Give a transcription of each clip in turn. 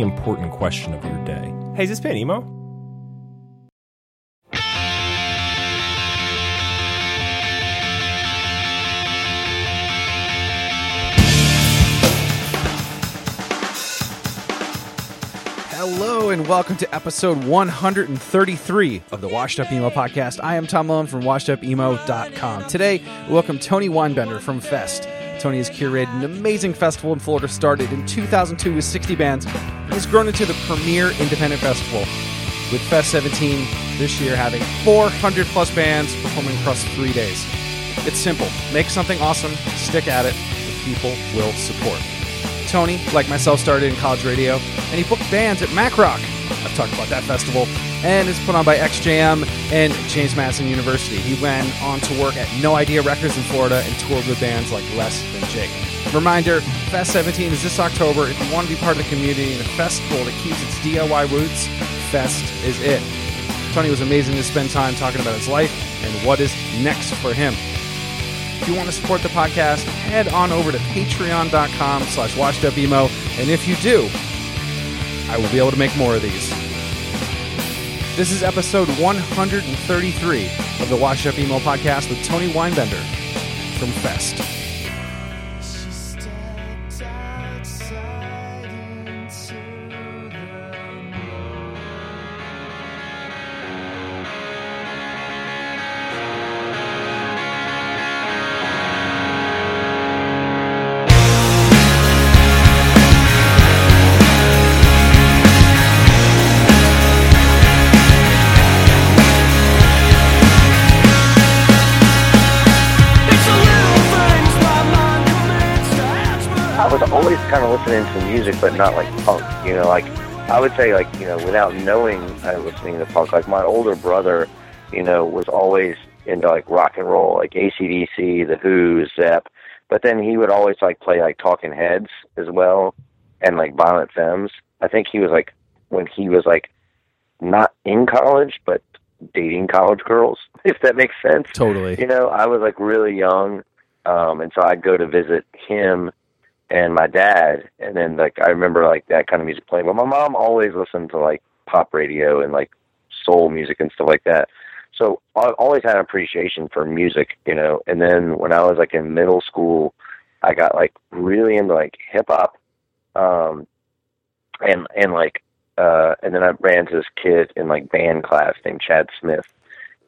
important question of your day. Hey, is this band emo? Hello and welcome to episode 133 of the Washed Up Emo podcast. I am Tom Malone from washedupemo.com. Today, we welcome Tony Weinbender from Fest. Tony has curated an amazing festival in Florida, started in 2002 with 60 bands, and has grown into the premier independent festival, with Fest 17 this year having 400 plus bands performing across three days. It's simple make something awesome, stick at it, and people will support. Tony, like myself, started in college radio, and he booked bands at MacRock. I've talked about that festival, and it's put on by XJM and James Madison University. He went on to work at No Idea Records in Florida and toured with bands like Less Than Jake. Reminder Fest 17 is this October. If you want to be part of the community and a festival that keeps its DIY roots, Fest is it. Tony was amazing to spend time talking about his life and what is next for him. If you want to support the podcast, head on over to patreon.com slash washedupemo. And if you do, I will be able to make more of these. This is episode 133 of the Washed Up Emo podcast with Tony Weinbender from Fest. Kind of listening to music, but not like punk. You know, like I would say, like you know, without knowing I was listening to punk. Like my older brother, you know, was always into like rock and roll, like ACDC, The Who, Zepp. But then he would always like play like Talking Heads as well, and like Violent Femmes. I think he was like when he was like not in college, but dating college girls, if that makes sense. Totally. You know, I was like really young, um, and so I'd go to visit him and my dad, and then like I remember like that kind of music playing. But my mom always listened to like pop radio and like soul music and stuff like that. So I always had an appreciation for music, you know. And then when I was like in middle school, I got like really into like hip hop, um, and and like uh, and then I ran into this kid in like band class named Chad Smith,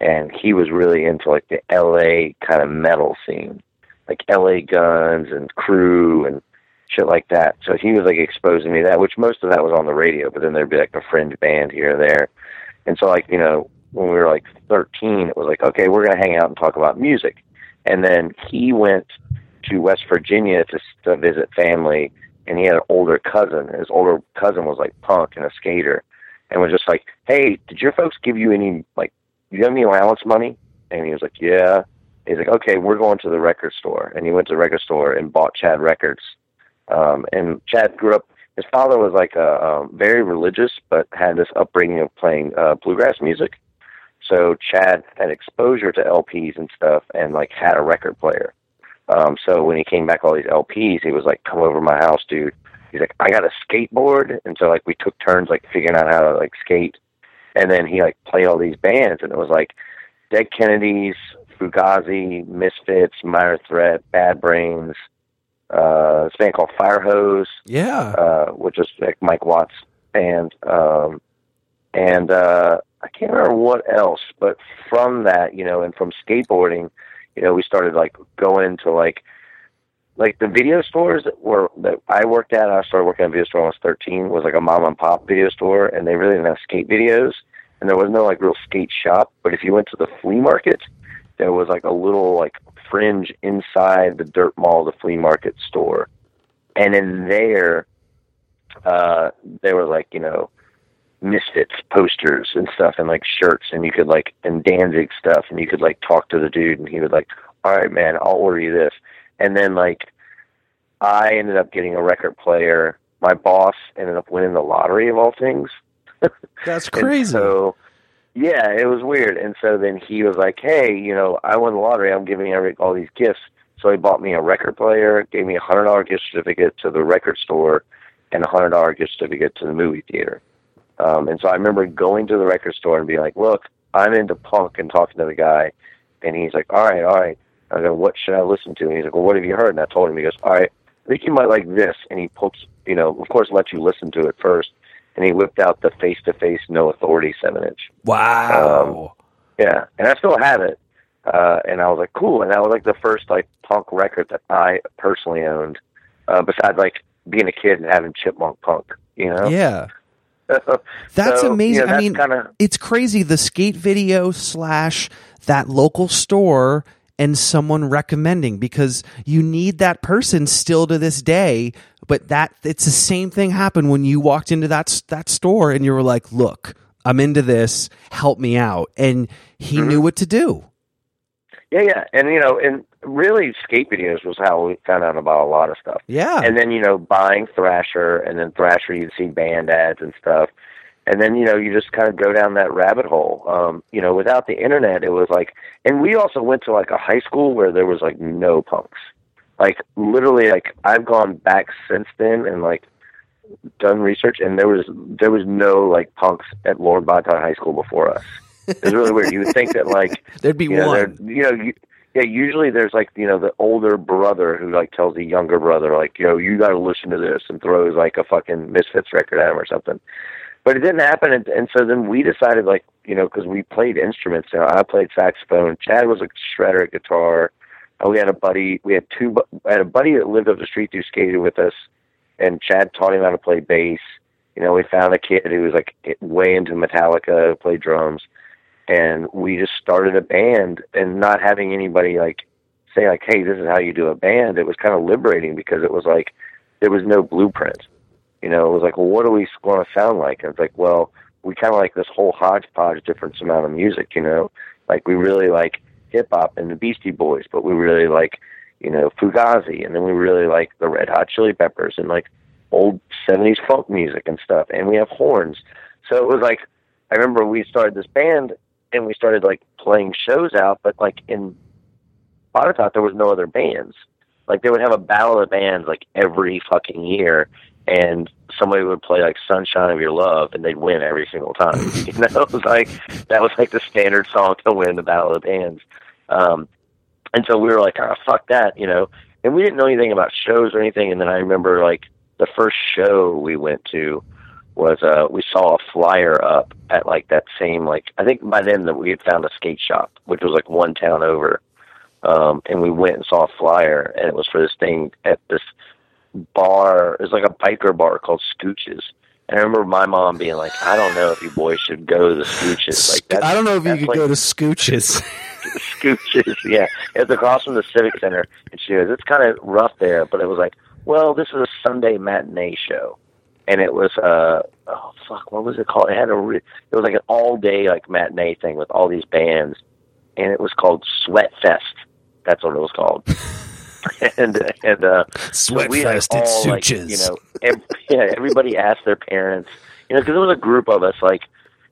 and he was really into like the L.A. kind of metal scene, like L.A. Guns and Crew and shit like that. So he was like exposing me to that, which most of that was on the radio, but then there'd be like a fringe band here or there. And so like, you know, when we were like 13, it was like, okay, we're going to hang out and talk about music. And then he went to West Virginia to, to visit family, and he had an older cousin. His older cousin was like punk and a skater, and was just like, "Hey, did your folks give you any like, you have any allowance money?" And he was like, "Yeah." He's like, "Okay, we're going to the record store," and he went to the record store and bought Chad records. Um, and Chad grew up. His father was like a um, very religious, but had this upbringing of playing uh, bluegrass music. So Chad had exposure to LPs and stuff, and like had a record player. Um, so when he came back all these LPs, he was like, "Come over my house, dude." He's like, "I got a skateboard," and so like we took turns like figuring out how to like skate, and then he like played all these bands, and it was like Dead Kennedys, Fugazi, Misfits, Minor Threat, Bad Brains, uh, this band called Fire Hose, Yeah. uh, which is like Mike Watts and um, and uh, I can't remember what else. But from that, you know, and from skateboarding, you know, we started like going to like like the video stores that were that I worked at. I started working at a video store when I was thirteen. Was like a mom and pop video store, and they really didn't have skate videos, and there was no like real skate shop. But if you went to the flea market, there was like a little like fringe inside the dirt mall, the flea market store, and in there, uh, there were like you know misfits posters and stuff and like shirts and you could like and Danzig stuff and you could like talk to the dude and he would like, All right man, I'll order you this and then like I ended up getting a record player. My boss ended up winning the lottery of all things. That's crazy. so yeah, it was weird. And so then he was like, Hey, you know, I won the lottery, I'm giving every all these gifts. So he bought me a record player, gave me a hundred dollar gift certificate to the record store and a hundred dollar gift certificate to the movie theater. Um, and so I remember going to the record store and being like, "Look, I'm into punk," and talking to the guy, and he's like, "All right, all right." I go, "What should I listen to?" And he's like, "Well, what have you heard?" And I told him. He goes, "All right, I think you might like this." And he puts, you know, of course, lets you listen to it first. And he whipped out the Face to Face No Authority seven inch. wow. Yeah, and I still have it. Uh, and I was like, cool. And that was like the first like punk record that I personally owned, uh, besides like being a kid and having chipmunk punk. You know. yeah. That's So, amazing. you know, I mean, kinda- it's crazy. The skate video slash that local store and someone recommending because you need that person still to this day. But that it's the same thing happened when you walked into that that store and you were like, "Look, I'm into this. Help me out," and he Mm-hmm. knew what to do. Yeah, yeah, and you know, and really, skate videos was how we found out about a lot of stuff. Yeah, And then you know, buying Thrasher, and then Thrasher, you'd see band ads and stuff, and then you know, you just kind of go down that rabbit hole. Um, you know, without the internet, it was like, and we also went to like a high school where there was like no punks, like literally, like I've gone back since then and like done research, and there was there was no like punks at Lord Botetourt High School before us. it's really weird. You would think that like there'd be you know, one. you know, you, yeah. Usually, there's like you know the older brother who like tells the younger brother like, you know, you got to listen to this and throws like a fucking Misfits record at him or something. But it didn't happen, and, and so then we decided like you know because we played instruments. You know, I played saxophone. Chad was a shredder at guitar. Uh, we had a buddy. We had two. I had a buddy that lived up the street who skated with us, and Chad taught him how to play bass. You know, we found a kid who was like way into Metallica, who played drums and we just started a band and not having anybody like say like hey this is how you do a band it was kind of liberating because it was like there was no blueprint you know it was like well what do we want to sound like? And it's like well we kind of like this whole hodgepodge different amount of music you know? Like we really like hip hop and the beastie boys but we really like you know fugazi and then we really like the red hot chili peppers and like old 70s folk music and stuff and we have horns. So it was like I remember we started this band and we started like playing shows out, but like in Botetourt there was no other bands. Like they would have a battle of bands like every fucking year, and somebody would play like "Sunshine of Your Love" and they'd win every single time. you know, it was like that was like the standard song to win the battle of the bands. Um, and so we were like, "Oh fuck that," you know. And we didn't know anything about shows or anything. And then I remember like the first show we went to was uh we saw a flyer up at like that same like I think by then that we had found a skate shop which was like one town over um and we went and saw a flyer and it was for this thing at this bar it was like a biker bar called Scooches and I remember my mom being like I don't know if you boys should go to the Scooches like that's, I don't know if you could like- go to Scooches. Scooches, yeah. It's across from the Civic Center. And she goes, it's kind of rough there, but it was like, well, this is a Sunday matinee show. And it was, uh, oh, fuck, what was it called? It had a, re- it was like an all day, like, matinee thing with all these bands. And it was called Sweat Fest. That's what it was called. and, and, uh, so we, like, Sweatfest at all, like, Scooches. you know, ev- yeah, everybody asked their parents, you know, because there was a group of us, like,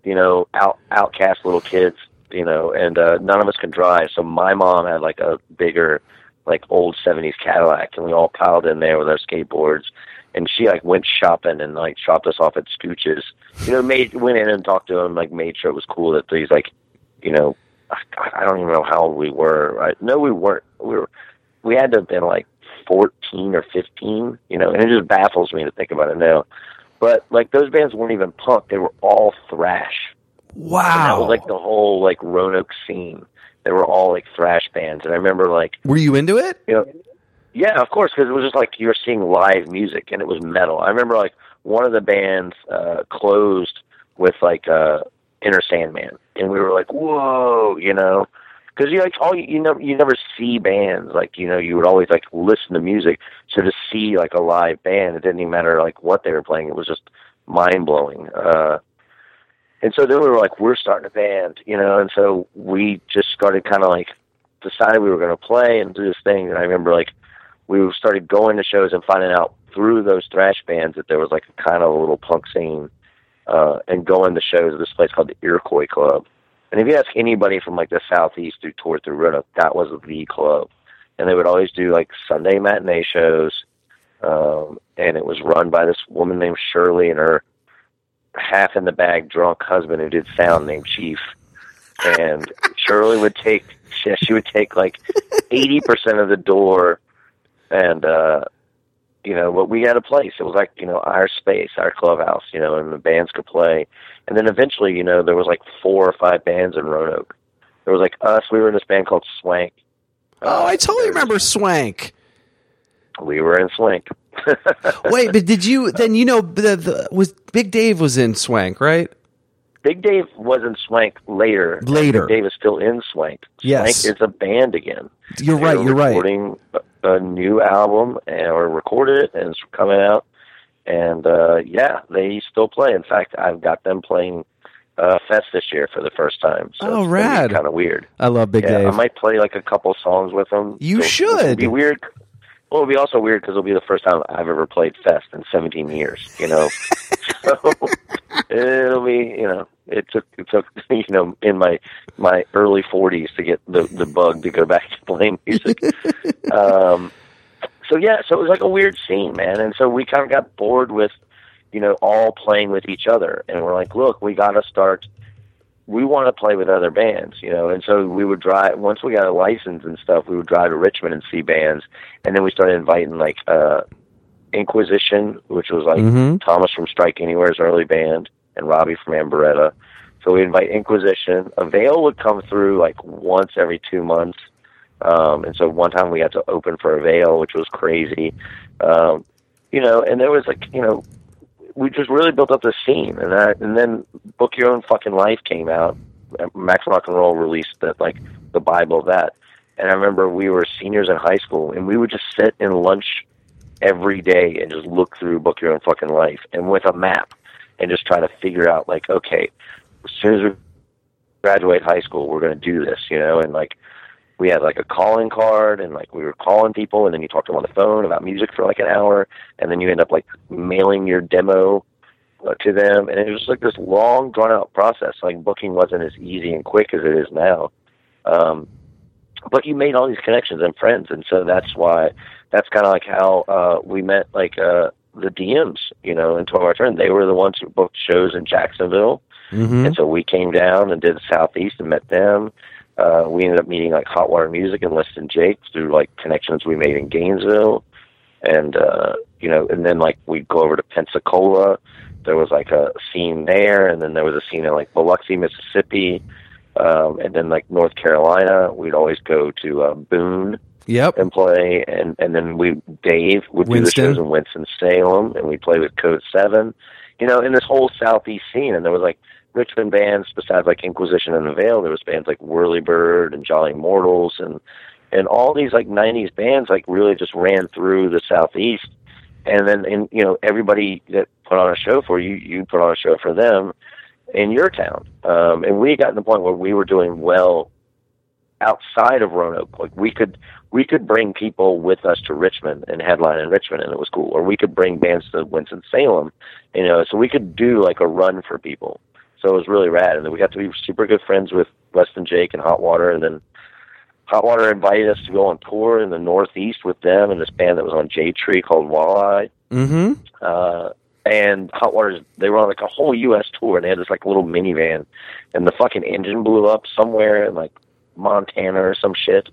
you know, out outcast little kids, you know, and uh, none of us could drive. So my mom had like a bigger, like old '70s Cadillac, and we all piled in there with our skateboards. And she like went shopping and like dropped us off at Scooches. You know, made went in and talked to him, like made sure it was cool that these like, you know, I, I don't even know how old we were. I, no, we weren't. We were we had to have been like 14 or 15, you know, and it just baffles me to think about it now. But like those bands weren't even punk; they were all thrash. And that Wow. was like the whole like Roanoke scene. They were all like thrash bands, and I remember like Were you into it? you know, yeah, of course, because it was just like you were seeing live music, and it was metal. I remember like one of the bands uh, closed with like uh, Enter Sandman, and we were like, whoa, you know, because you like all you, never you never see bands like you know you would always like listen to music. So to see like a live band, it didn't even matter like what they were playing. It was just mind blowing. Uh, and so then we were like, we're starting a band, you know, and so we just started kind of like decided we were going to play and do this thing. And I remember like we started going to shows and finding out through those thrash bands that there was like a kind of a little punk scene, uh, and going to shows at this place called the Iroquois Club. And if you ask anybody from like the southeast who toured through Roanoke, that was the club. And they would always do like Sunday matinee shows. Um, and it was run by this woman named Shirley and her half in the bag drunk husband who did sound named Chief. And Shirley would take she, she would take like eighty percent of the door and uh you know, but we had a place. It was like, you know, our space, our clubhouse, you know, and the bands could play. And then eventually, you know, there was like four or five bands in Roanoke. There was like us, we were in this band called Swank. Oh, I uh, totally remember Swank. We were in Swank. Wait, but did you then? You know, the, the was Big Dave was in Swank, right? Big Dave was in Swank later. Later. Big Dave is still in Swank. Yes. Swank is a band again. You're right. You're right. recording a a new album and or recorded it and it's coming out. And uh yeah, they still play. In fact, I've got them playing uh Fest this year for the first time. So Oh, rad. kind of weird. I love Big yeah, Dave. I might play like a couple songs with them. You So should. It'll be weird. Well, it'll be also weird because it'll be the first time I've ever played Fest in 17 years. You know, so it'll be you know it took it took you know in my my early 40s to get the the bug to go back to playing music. um, so yeah, so it was like a weird scene, man, and so we kind of got bored with you know all playing with each other, and we're like, look, we got to start we want to play with other bands, you know, and so we would drive once we got a license and stuff, we would drive to Richmond and see bands, and then we started inviting like uh Inquisition, which was like Mhm. Thomas from Strike Anywhere's early band, and Robbie from Ann Beretta. So we invite Inquisition. Avail would come through like once every two months. Um, and so one time we had to open for Avail, which was crazy. Um, you know, and there was like, you know, we just really built up this scene, and that, and then Book Your Own Fucking Life came out. Max Rock and Roll released that, like the Bible of that. And I remember we were seniors in high school, and we would just sit in lunch every day and just look through Book Your Own Fucking Life, and with a map, and just try to figure out, like, okay, as soon as we graduate high school, we're going to do this, you know, and like we had like a calling card and like we were calling people and then you talked to them on the phone about music for like an hour and then you end up like mailing your demo uh, to them and it was just like this long drawn out process. Like booking wasn't as easy and quick as it is now. Um but you made all these connections and friends and so that's why that's kind of like how uh we met like uh the DMs you know in 12 Hour Turn they were the ones who booked shows in Jacksonville Mhm. and so we came down and did the southeast and met them. Uh, we ended up meeting like Hot Water Music and Less Than Jake through like connections we made in Gainesville, and uh, you know, and then like we'd go over to Pensacola. There was like a scene there, and then there was a scene in like Biloxi, Mississippi, um, and then like North Carolina. We'd always go to uh, Boone Yep. and play, and and then we Dave would do the shows in Winston Salem, and we play with Code Seven, you know, in this whole southeast scene, and there was like Richmond bands besides like Inquisition and the Veil. There was bands like Whirlybird and Jolly Mortals, and and all these like '90s bands like really just ran through the southeast, and then and you know everybody that put on a show for you, you put on a show for them in your town, um, and we got to the point where we were doing well outside of Roanoke. Like we could we could bring people with us to Richmond and headline in Richmond, and it was cool. Or we could bring bands to Winston Salem, you know. So we could do like a run for people. So it was really rad, and then we got to be super good friends with Less Than Jake and Hot Water, and then Hot Water invited us to go on tour in the Northeast with them and this band that was on Jade Tree called Walleye Mm-hmm. uh, and Hot Waters, they were on like a whole U.S. tour, and they had this like little minivan, and the fucking engine blew up somewhere in like Montana or some shit.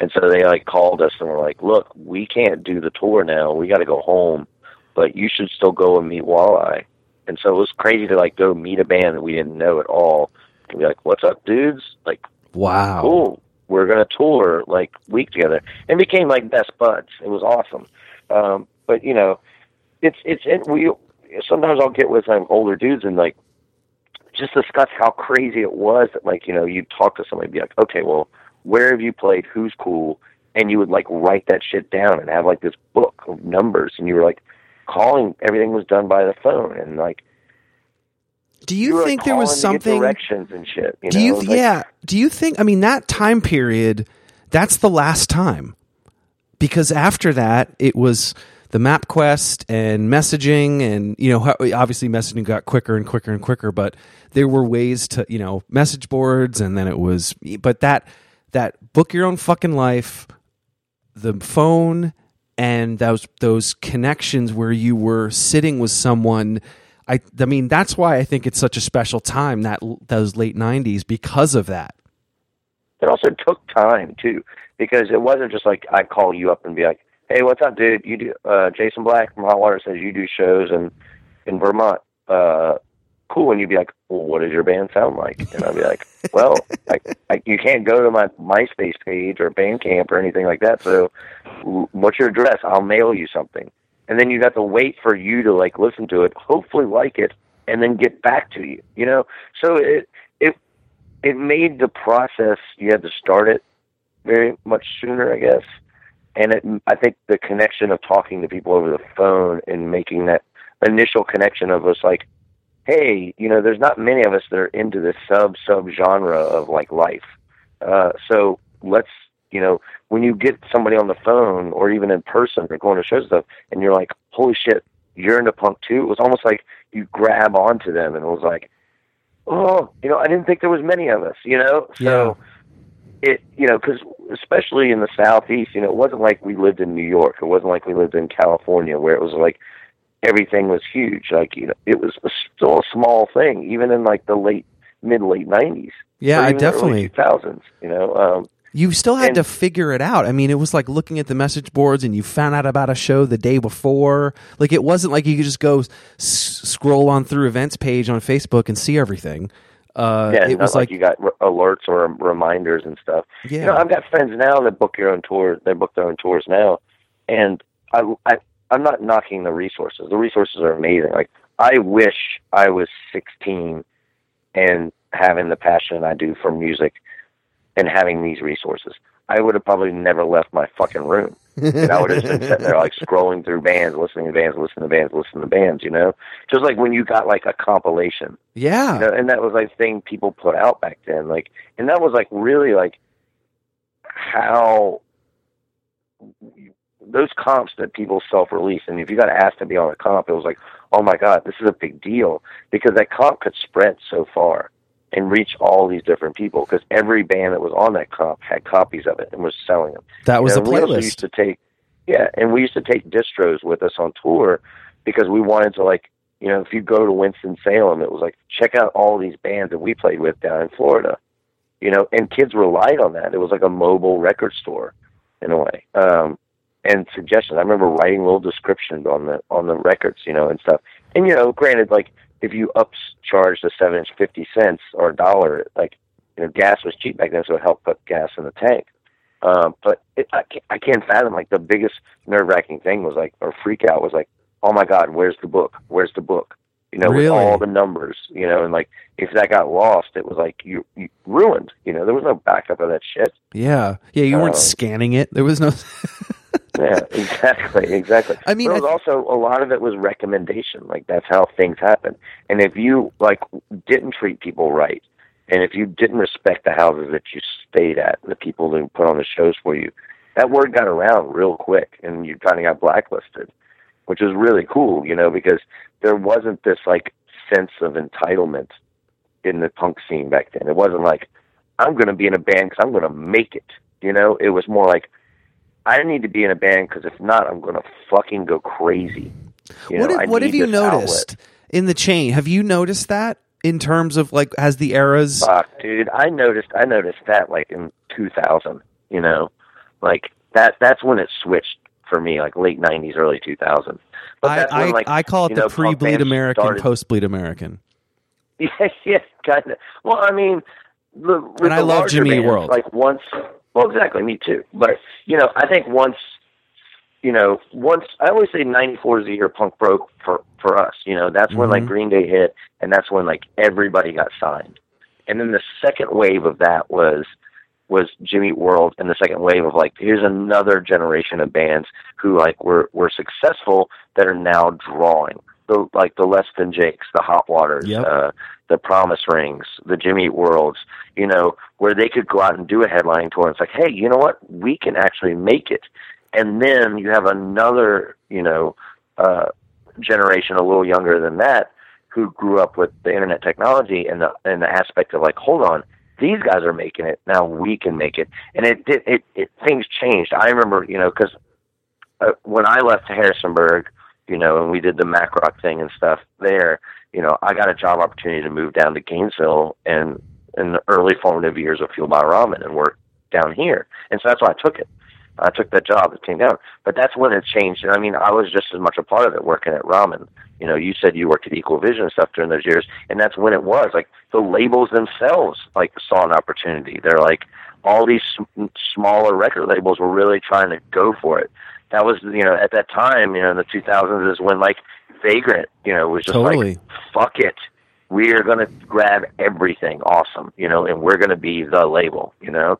And so they like called us and were like, "Look, we can't do the tour now. We got to go home. but you should still go and meet Walleye. And so it was crazy to like go meet a band that we didn't know at all and be like, "What's up, dudes?" Like, Wow. cool. We're gonna tour like week together, and became like best buds. It was awesome. Um, but you know, it's it's it, we. Sometimes I'll get with like older dudes and like just discuss how crazy it was that like you know you talk to somebody and be like, okay, well, where have you played? Who's cool? And you would like write that shit down and have like this book of numbers, and you were like calling. Everything was done by the phone, and like Do you, were, think like, there was calling to get something? directions and shit? You do know? you? Like, yeah. Do you think? I mean, that time period. That's the last time, because after that, it was the MapQuest and messaging, and you know, obviously, messaging got quicker and quicker and quicker. But there were ways to, you know, message boards, and then it was. But that that book your own fucking life, the phone, and those those connections where you were sitting with someone. I, I mean, that's why I think it's such a special time that those late '90s because of that. it also took time too because it wasn't just like I call you up and be like, "Hey, what's up, dude? You do uh, Jason Black from Hot Water says you do shows in in Vermont. Uh, cool." And you'd be like, "Well, what does your band sound like?" And I'd be like, "Well, I, I, you can't go to my MySpace page or Bandcamp or anything like that. So, what's your address? I'll mail you something." And then you got to wait for you to like listen to it, hopefully like it, and then get back to you. You know, so it it it made the process you had to start it very much sooner, I guess. And it, I think the connection of talking to people over the phone and making that initial connection of us like, hey, you know, there's not many of us that are into this sub sub genre of like life. Uh, so let's, you know, when you get somebody on the phone or even in person or going to shows and stuff, and you're like, holy shit, you're into punk too. It was almost like you grab onto them, and it was like, oh, you know, I didn't think there was many of us, you know. So it, you know, because especially in the southeast, you know, it wasn't like we lived in New York. It wasn't like we lived in California, where it was like everything was huge. Like you know, it was a, still a small thing, even in like the late mid late nineties. Yeah, I definitely. thousands. You know, um, You still had And- to figure it out. I mean, it was like looking at the message boards and you found out about a show the day before. Like it wasn't like you could just go s- scroll on through events page on Facebook and see everything. Uh, yeah, it not was like, like, you got r- alerts or reminders and stuff. yeah, You know, I've got friends now that book your own tours. They book their own tours now, and I, I, I'm not knocking the resources. The resources are amazing. Like I wish I was 16 and having the passion I do for music and having these resources. I would have probably never left my fucking room. And I would have been sitting there like scrolling through bands, listening to bands, listening to bands, listening to bands. You know, just like when you got like a compilation yeah, you know, and that was like thing people put out back then. Like, and that was like really like how those comps that people self-release, and if you got asked to be on a comp, it was like, oh my god, this is a big deal because that comp could spread so far and reach all these different people because every band that was on that comp had copies of it and was selling them. that was You a know, We used playlist. to take, yeah, and we used to take distros with us on tour because we wanted to like, you know, if you go to Winston Salem, it was like check out all these bands that we played with down in Florida, you know, and kids relied on that. It was like a mobile record store in a way, um, and suggestions. I remember writing little descriptions on the on the records, you know, and stuff. And you know, granted, like if you upcharged a seven inch fifty cents or a dollar, like you know, gas was cheap back then, so it helped put gas in the tank. Um, but it, I, can't, I can't fathom like the biggest nerve wracking thing was like or freak out was like, oh my god, where's the book? Where's the book? You know, Really? with all the numbers, you know, and like if that got lost, it was like you, you ruined. You know, there was no backup of that shit. Yeah, yeah, you weren't Uh, scanning it. There was no. Yeah, exactly, exactly. I mean, but also a lot of it was recommendation. Like that's how things happen. And if you like didn't treat people right, and if you didn't respect the houses that you stayed at, the people who put on the shows for you, that word got around real quick, and you kind of got blacklisted, which was really cool, you know, because there wasn't this like sense of entitlement in the punk scene back then. It wasn't like I'm going to be in a band because I'm going to make it. You know, it was more like I need to be in a band because if not, I'm going to fucking go crazy. You what know, have, what have you this outlet. noticed in the chain? Have you noticed that in terms of like has the eras? Fuck, dude. I noticed. I noticed that like in 2000. You know, like that. That's when it switched for me, like late '90s, early 2000s. But I, that's when, like, I call it the pre Bleed American, post bleed American. Yeah, yeah, kind of. Well, I mean, the, And I love Jimmy bands, World. Like once, well, exactly, me too. But you know, I think once, you know, once I always say '94 is the year punk broke for for us. You know, that's when like Mhm. Green Day hit, and that's when like everybody got signed. And then the second wave of that was was Jimmy World, and the second wave of like here's another generation of bands who like were were successful that are now drawing the like the Less Than Jakes, the Hot Waters, Yep. uh, the Promise Rings, the Jimmy Eat Worlds, you know, where they could go out and do a headlining tour. And it's like, hey, you know what? We can actually make it. And then you have another, you know, uh, generation a little younger than that who grew up with the internet technology and the and the aspect of like, hold on, these guys are making it now, we can make it. And it did it, it things changed. I remember, you know, because uh, when I left Harrisonburg, you know, and we did the MacRock thing and stuff there, you know, I got a job opportunity to move down to Gainesville and in the early formative years of Fueled by Ramen and work down here. And so that's why I took it. I took that job that came down. But that's when it changed. And I mean, I was just as much a part of it working at Ramen. You know, you said you worked at Equal Vision and stuff during those years, and that's when it was. Like the labels themselves, like saw an opportunity. They're like all these sm- smaller record labels were really trying to go for it. That was, you know, at that time, you know, in the 2000s is when like Vagrant, you know, was just Totally. like, fuck it. We are going to grab everything awesome, you know, and we're going to be the label, you know.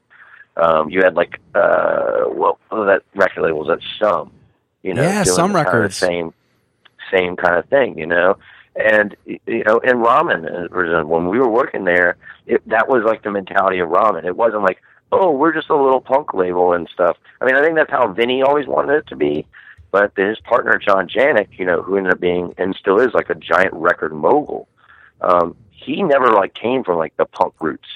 Um, you had like, uh, well, oh, that record label was at Some, you know, Yeah, Some the kind of Records. same, same kind of thing, you know. And you know, in ramen, uh, for example, when we were working there, it, that was like the mentality of ramen. It wasn't like, oh, we're just a little punk label and stuff. I mean, I think that's how Vinny always wanted it to be. But his partner John Janick, you know, who ended up being and still is like a giant record mogul, um, he never like came from like the punk roots.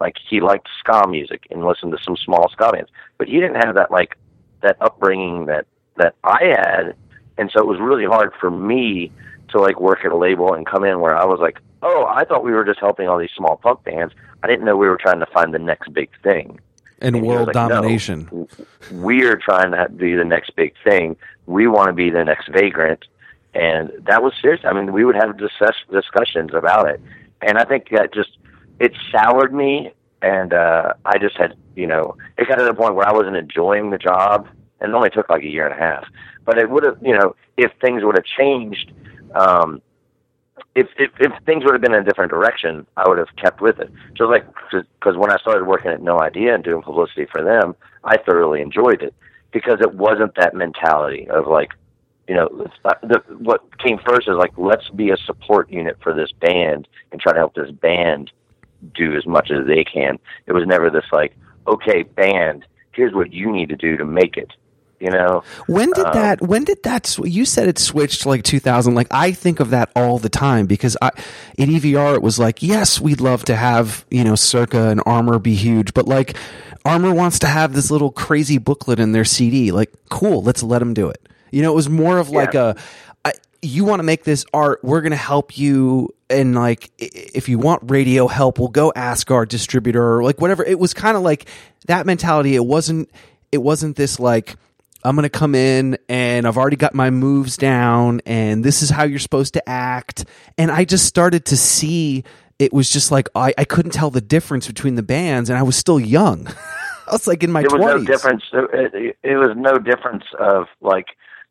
Like he liked ska music and listened to some small ska bands, but he didn't have that like that upbringing that that I had, and so it was really hard for me to like work at a label and come in where I was like, oh, I thought we were just helping all these small punk bands. I didn't know we were trying to find the next big thing. And And world like, no. domination. We're trying to be the next big thing. We want to be the next vagrant. And that was serious. I mean, we would have discuss- discussions about it. And I think that just, it soured me. And uh, I just had, you know, it got to the point where I wasn't enjoying the job. And it only took like a year and a half. But it would have, you know, if things would have changed, um, if, if if things would have been in a different direction, I would have kept with it. Just like because when I started working at No Idea and doing publicity for them, I thoroughly enjoyed it because it wasn't that mentality of like, you know, the, what came first is like let's be a support unit for this band and try to help this band do as much as they can. It was never this like, okay, band, here's what you need to do to make it. You know, When did Um, that? When did that? You said it switched to like 2000. Like I think of that all the time because I, in EVR it was like, yes, we'd love to have you know Circa and Armor be huge, but like Armor wants to have this little crazy booklet in their CD. Like, cool, let's let them do it. You know, it was more of like Yeah. a. I, you want to make this art? We're going to help you, and like, if you want radio help, we'll go ask our distributor, or like whatever. It was kind of like that mentality. It wasn't. It wasn't this like I'm going to come in and I've already got my moves down and this is how you're supposed to act. And I just started to see it was just like I, I couldn't tell the difference between the bands and I was still young. I was like in my there was 20s. no difference. It, it, it was no difference of like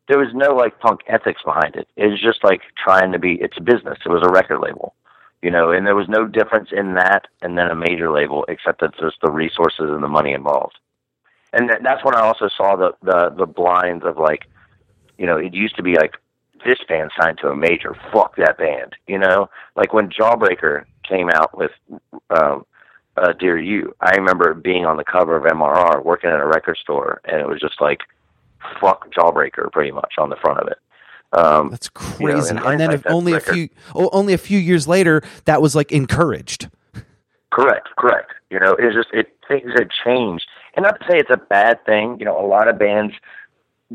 there was no like punk ethics behind it. It was just like trying to be. It's a business. It was a record label, you know, and there was no difference in that and then a major label except that just the resources and the money involved. And that, that's when I also saw the the the blinds of like, you know, it used to be like this band signed to a major. Fuck that band, you know. Like when Jawbreaker came out with. Um, uh, Dear You. I remember being on the cover of MRR, working at a record store, and it was just like, fuck Jawbreaker, pretty much on the front of it. Um, That's you know, crazy. and then if only record- a few oh, only a few years later that was like encouraged. Correct, correct. You know, it's just it things had changed, and not to say it's a bad thing. You know, a lot of bands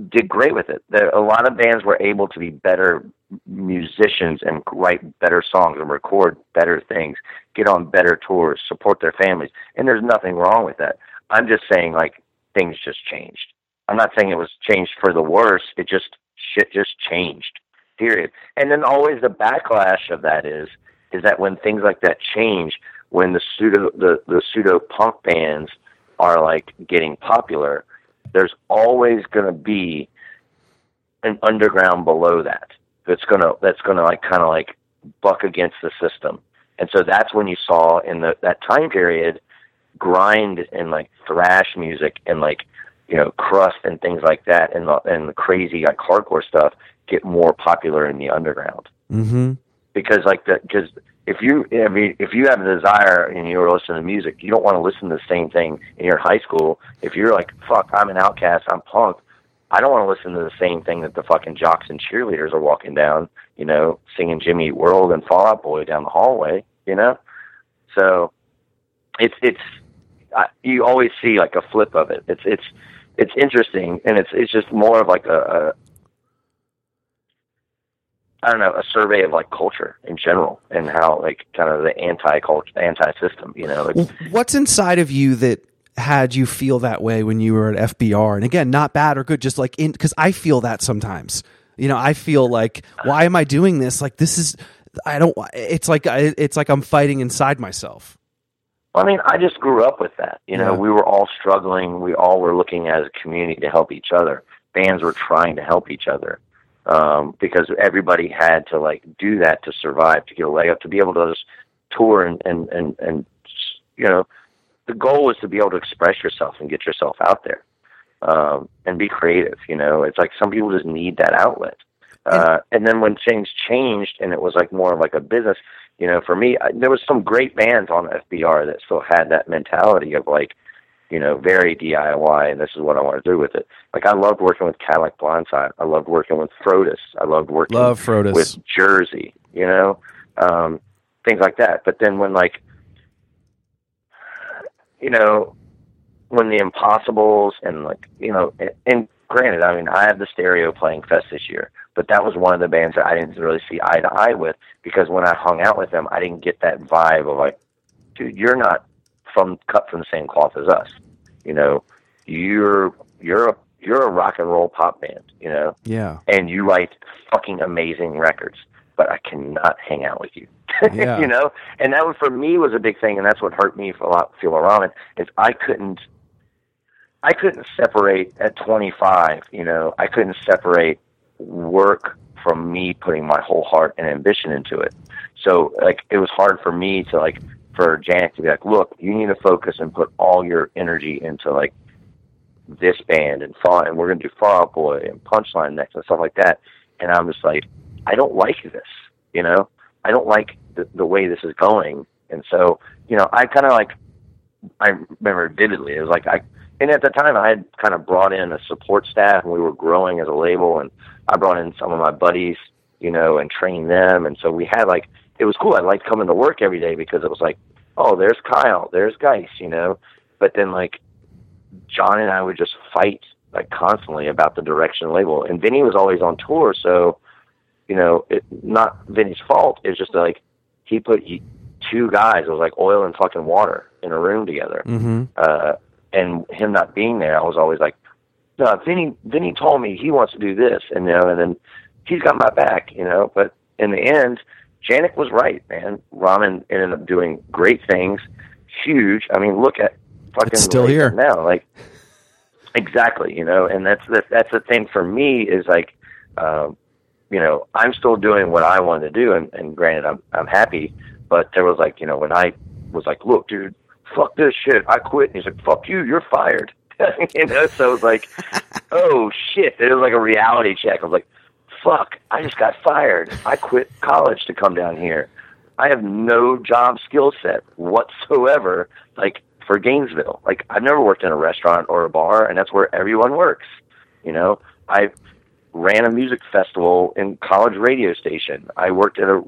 did great with it. There, a lot of bands were able to be better musicians and write better songs and record better things, get on better tours, support their families, and there's nothing wrong with that. I'm just saying, like things just changed. I'm not saying it was changed for the worse. It just shit just changed. Period. And then always the backlash of that is is that when things like that change, when the pseudo the, the pseudo punk bands are like getting popular, there's always going to be an underground below that that's going to that's going to like kind of like buck against the system. And so that's when you saw in the that time period grind and like thrash music and like you know crust and things like that and the, and the crazy like hardcore stuff get more popular in the underground. Mm-hmm. Because like the because if you I mean if you have a desire and you're listening to music, you don't want to listen to the same thing in your high school. If you're like fuck, I'm an outcast, I'm punk. I don't want to listen to the same thing that the fucking jocks and cheerleaders are walking down, you know, singing Jimmy World and Fall Out Boy down the hallway, you know. So it's it's I, you always see like a flip of it. It's it's it's interesting and it's it's just more of like a, a I don't know, a survey of like culture in general and how like kind of the anti culture, anti system, you know. It's, What's inside of you that had you feel that way when you were at FBR? And again, not bad or good, just like in because I feel that sometimes. You know, I feel like why am I doing this? Like this is I don't. It's like it's like I'm fighting inside myself. I mean, I just grew up with that. You know, Yeah. we were all struggling. We all were looking as a community to help each other. Bands were trying to help each other um, because everybody had to like do that to survive, to get a leg up, to be able to just tour and and and and you know, the goal was to be able to express yourself and get yourself out there um, and be creative. You know, it's like some people just need that outlet. Uh, and then when things changed and it was like more of like a business, you know, for me, I, there was some great bands on FBR that still had that mentality of like, you know, very DIY, and this is what I want to do with it. Like I loved working with Cadillac Blindside. I loved working with Frodis. I loved working Love Frodis. with Jersey, you know, um, things like that. But then when like, you know, when the Impossibles and like, you know, and, and granted, I mean, I have the stereo playing Fest this year, but that was one of the bands that I didn't really see eye to eye with because when I hung out with them, I didn't get that vibe of like, dude, you're not from cut from the same cloth as us, you know, you're you're a you're a rock and roll pop band, you know, Yeah. and you write fucking amazing records, but I cannot hang out with you. Yeah. you know? And that one for me was a big thing and that's what hurt me for a lot feel ramen is I couldn't I couldn't separate at twenty five, you know, I couldn't separate work from me putting my whole heart and ambition into it. So like it was hard for me to like for Janet to be like, Look, you need to focus and put all your energy into like this band and fall and we're gonna do Fall Out Boy and Punchline next and stuff like that. And I'm just like, I don't like this, you know? I don't like the, the way this is going. And so, you know, I kind of like, I remember vividly, it was like, I, and at the time I had kind of brought in a support staff and we were growing as a label and I brought in some of my buddies, you know, and trained them. And so we had like, it was cool. I liked coming to work every day because it was like, oh, there's Kyle, there's Geis, you know? But then like, John and I would just fight like constantly about the direction label. And Vinny was always on tour, so you know, it not Vinny's fault. It was just like he put he, two guys. It was like oil and fucking water in a room together. Mm-hmm. Uh, and him not being there, I was always like, no, Vinny. Vinny told me he wants to do this, and you know, and then he's got my back, you know. But in the end, Janick was right, man. Ramen ended up doing great things, huge. I mean, look at fucking It's still here. now, like exactly, you know. And that's the that's the thing for me is like, um, you know, I'm still doing what I wanted to do, and, and granted, I'm I'm happy. But there was like, you know, when I was like, look, dude, fuck this shit, I quit. And he's like, fuck you, you're fired. you know, so it was like, oh shit, it was like a reality check. I was like, fuck, I just got fired. I quit college to come down here. I have no job skill set whatsoever, like for Gainesville. Like I've never worked in a restaurant or a bar, and that's where everyone works. You know, I ran a music festival in college radio station. I worked at a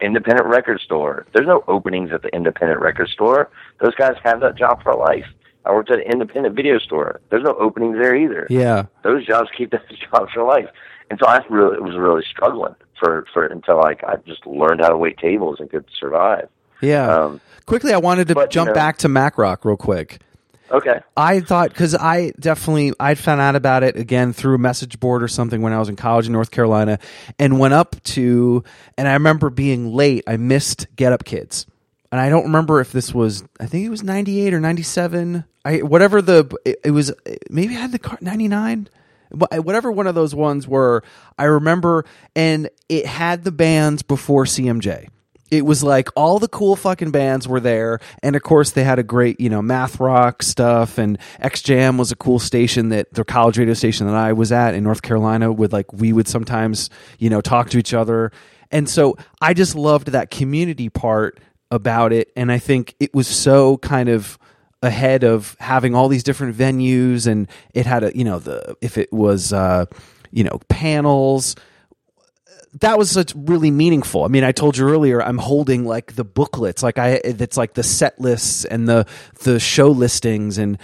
independent record store. There's no openings at the independent record store. Those guys have that job for life. I worked at an independent video store. There's no openings there either Yeah. those jobs keep those jobs for life. And so I really was really struggling for for until like I just learned how to wait tables and could survive. Yeah. Um, Quickly, I wanted to but, you jump know- back to MacRock real quick. Okay. I thought because I definitely I'd found out about it again through a message board or something when I was in college in North Carolina, and went up to and I remember being late. I missed Get Up Kids, and I don't remember if this was I think it was ninety eight or ninety seven. I whatever the it, it was maybe I had the car ninety nine. Whatever one of those ones were, I remember, and it had the bands before CMJ it was like all the cool fucking bands were there and of course they had a great you know math rock stuff and XJM was a cool station that the college radio station that i was at in north carolina would like we would sometimes you know talk to each other. And so i just loved that community part about it and i think it was so kind of ahead of having all these different venues and it had a you know the if it was uh you know panels that was such really meaningful. I mean, I told you earlier, I'm holding like the booklets, like I, it's like the set lists and the the show listings and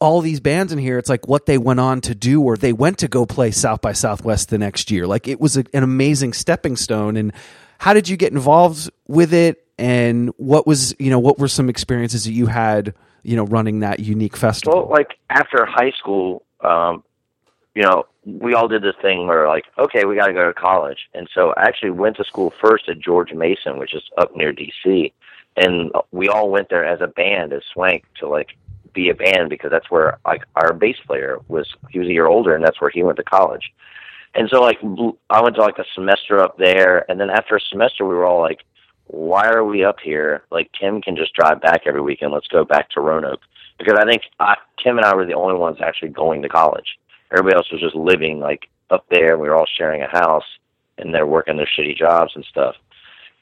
all these bands in here. It's like what they went on to do, or they went to go play South by Southwest the next year. Like it was a, an amazing stepping stone. And how did you get involved with it? And what was you know what were some experiences that you had you know running that unique festival? Well, like after high school, um, you know, we all did this thing where like, okay, we got to go to college, and so I actually went to school first at George Mason, which is up near D.C., and we all went there as a band, as Swank, to like be a band because that's where like our bass player was. He was a year older, and that's where he went to college. And so like I went to like a semester up there, and then after a semester, we were all like, why are we up here? Like Tim can just drive back every weekend. Let's go back to Roanoke because I think I, Tim and I were the only ones actually going to college everybody else was just living like up there we were all sharing a house and they're working their shitty jobs and stuff.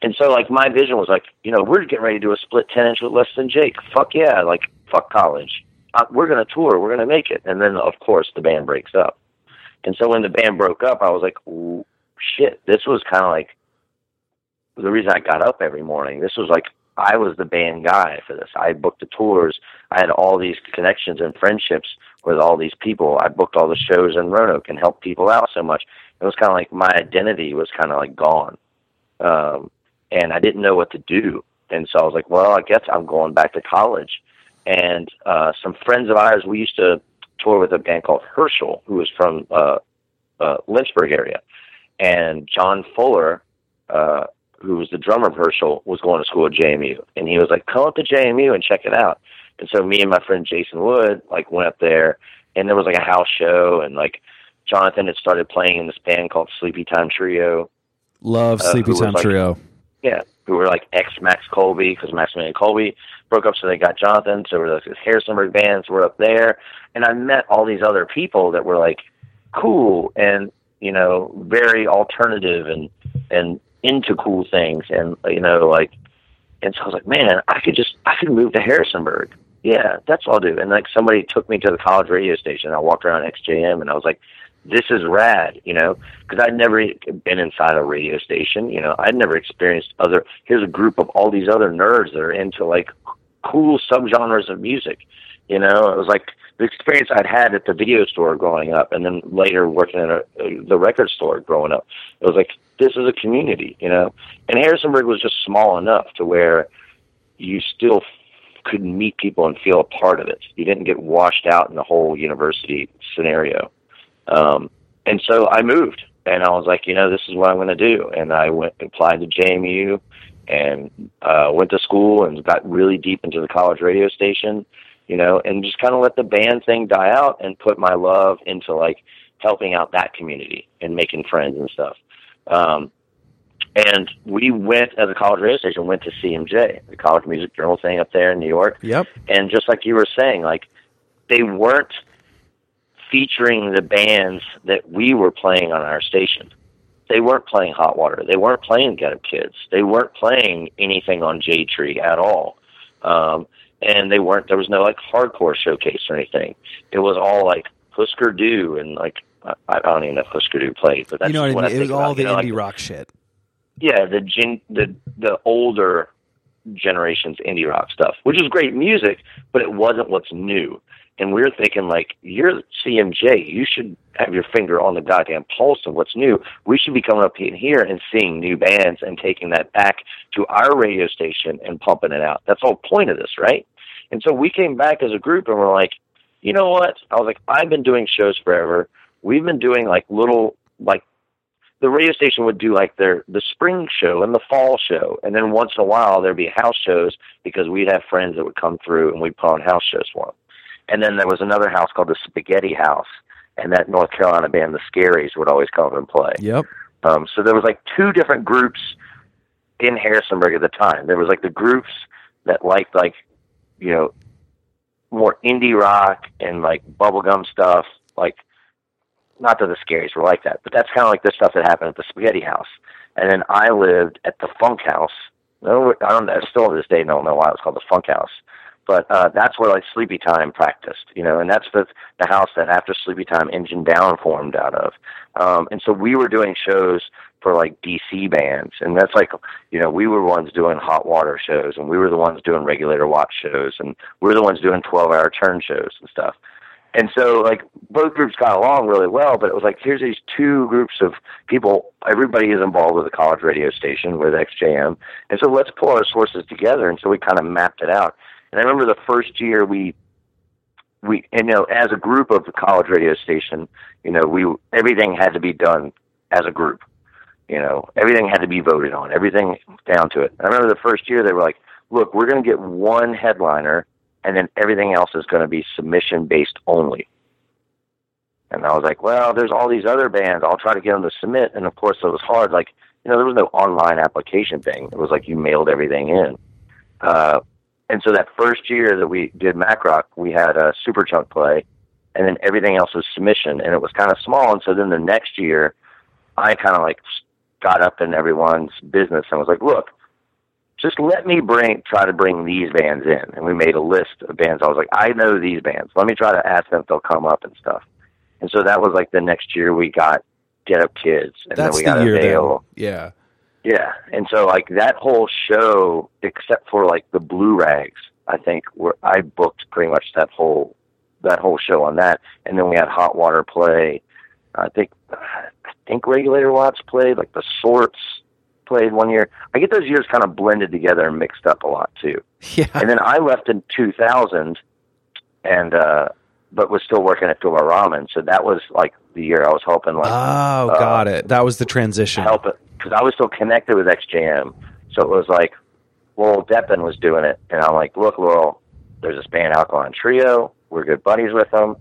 And so like my vision was like, you know, we're getting ready to do a split ten inch with less than Jake. Fuck yeah, like fuck college. Uh, we're gonna tour. We're gonna make it. And then of course the band breaks up. And so when the band broke up, I was like, shit. This was kind of like the reason I got up every morning. This was like I was the band guy for this. I booked the tours. I had all these connections and friendships with all these people. I booked all the shows in Roanoke and helped people out so much. It was kind of like my identity was kind of like gone. Um, and I didn't know what to do. And so I was like, well, I guess I'm going back to college. And uh, some friends of ours, we used to tour with a band called Herschel, who was from uh, uh, Lynchburg area. And John Fuller, uh, who was the drummer of Herschel, was going to school at JMU. And he was like, come up to JMU and check it out. And so me and my friend Jason Wood like went up there, and there was like a house show, and like Jonathan had started playing in this band called Sleepy Time Trio. Love uh, Sleepy Time like, Trio. Yeah, who were like ex Max Colby because Maximilian Colby broke up, so they got Jonathan. So there was this Harrisonburg bands were up there, and I met all these other people that were like cool and you know very alternative and and into cool things, and you know like, and so I was like, man, I could just I could move to Harrisonburg yeah, that's what I'll do. And like somebody took me to the college radio station. I walked around XJM and I was like, this is rad, you know, because I'd never been inside a radio station. You know, I'd never experienced other. Here's a group of all these other nerds that are into like cool subgenres of music. You know, it was like the experience I'd had at the video store growing up, and then later working at a, the record store growing up. It was like this is a community, you know. And Harrisonburg was just small enough to where you still could meet people and feel a part of it. You didn't get washed out in the whole university scenario. Um, and so I moved and I was like, you know, this is what I'm going to do. And I went applied to JMU and uh, went to school and got really deep into the college radio station, you know, and just kind of let the band thing die out and put my love into like helping out that community and making friends and stuff. Um, and we went as a college radio station, went to CMJ, the College Music Journal thing up there in New York. Yep. And just like you were saying, like they weren't featuring the bands that we were playing on our station. They weren't playing Hot Water. They weren't playing Get Up Kids. They weren't playing anything on Jade Tree at all. Um, and they weren't. There was no like hardcore showcase or anything. It was all like Husker Du and like I, I don't even know if Husker Du played, but that's you know what, what I mean. I it was all about, the you know, indie like, rock shit yeah, the gen, the the older generation's indie rock stuff, which is great music, but it wasn't what's new. And we are thinking like, you're CMJ, you should have your finger on the goddamn pulse of what's new. We should be coming up in here and seeing new bands and taking that back to our radio station and pumping it out. That's the whole point of this, right? And so we came back as a group and we're like, you know what? I was like, I've been doing shows forever. We've been doing like little like the radio station would do like their the spring show and the fall show, and then once in a while there'd be house shows because we'd have friends that would come through and we'd put on house shows for them. And then there was another house called the Spaghetti House, and that North Carolina band, the Scaries, would always come and play. Yep. Um, so there was like two different groups in Harrisonburg at the time. There was like the groups that liked like, you know, more indie rock and like bubblegum stuff. Like, not that the Scaries were like that, but that's kind of like the stuff that happened at the Spaghetti House. And then I lived at the Funk House. No, I don't. I still to this day don't know why it was called the Funk House, but uh, that's where like Sleepy Time practiced, you know, and that's the the house that after Sleepy Time Engine Down formed out of. Um, and so we were doing shows for like DC bands, and that's like, you know, we were ones doing hot water shows, and we were the ones doing Regulator Watts shows, and we were the ones doing twelve hour turn shows and stuff. And so, like, both groups got along really well, but it was like, here's these two groups of people. Everybody is involved with a college radio station with XJM. And so let's pull our sources together. And so we kind of mapped it out. And I remember the first year we, we, and, you know, as a group of the college radio station, you know, we, everything had to be done as a group. You know, everything had to be voted on, everything down to it. I remember the first year they were like, look, we're going to get one headliner and then everything else is going to be submission based only. And I was like, well, there's all these other bands. I'll try to get them to submit. And of course, it was hard. Like, you know, there was no online application thing. It was like you mailed everything in. Uh, and so that first year that we did Mac Rock, we had a Superchunk play, and then everything else was submission, and it was kind of small. And so then the next year, I kind of like got up in everyone's business and was like, look, just let me bring try to bring these bands in and we made a list of bands i was like i know these bands let me try to ask them if they'll come up and stuff and so that was like the next year we got get up kids and That's then we got the year. Avail. Yeah. Yeah and so like that whole show except for like the blue rags i think where i booked pretty much that whole that whole show on that and then we had hot water play i think i think regulator watts played like the sorts played one year. I get those years kind of blended together and mixed up a lot too. Yeah. And then I left in 2000, and uh, but was still working at Goba Ramen. So that was like the year I was helping like Oh, uh, got it. That was the transition. help it because I was still connected with XJM. So it was like Laurel Deppen was doing it, and I'm like, look, Laurel, there's this band Alkaline Trio. We're good buddies with them.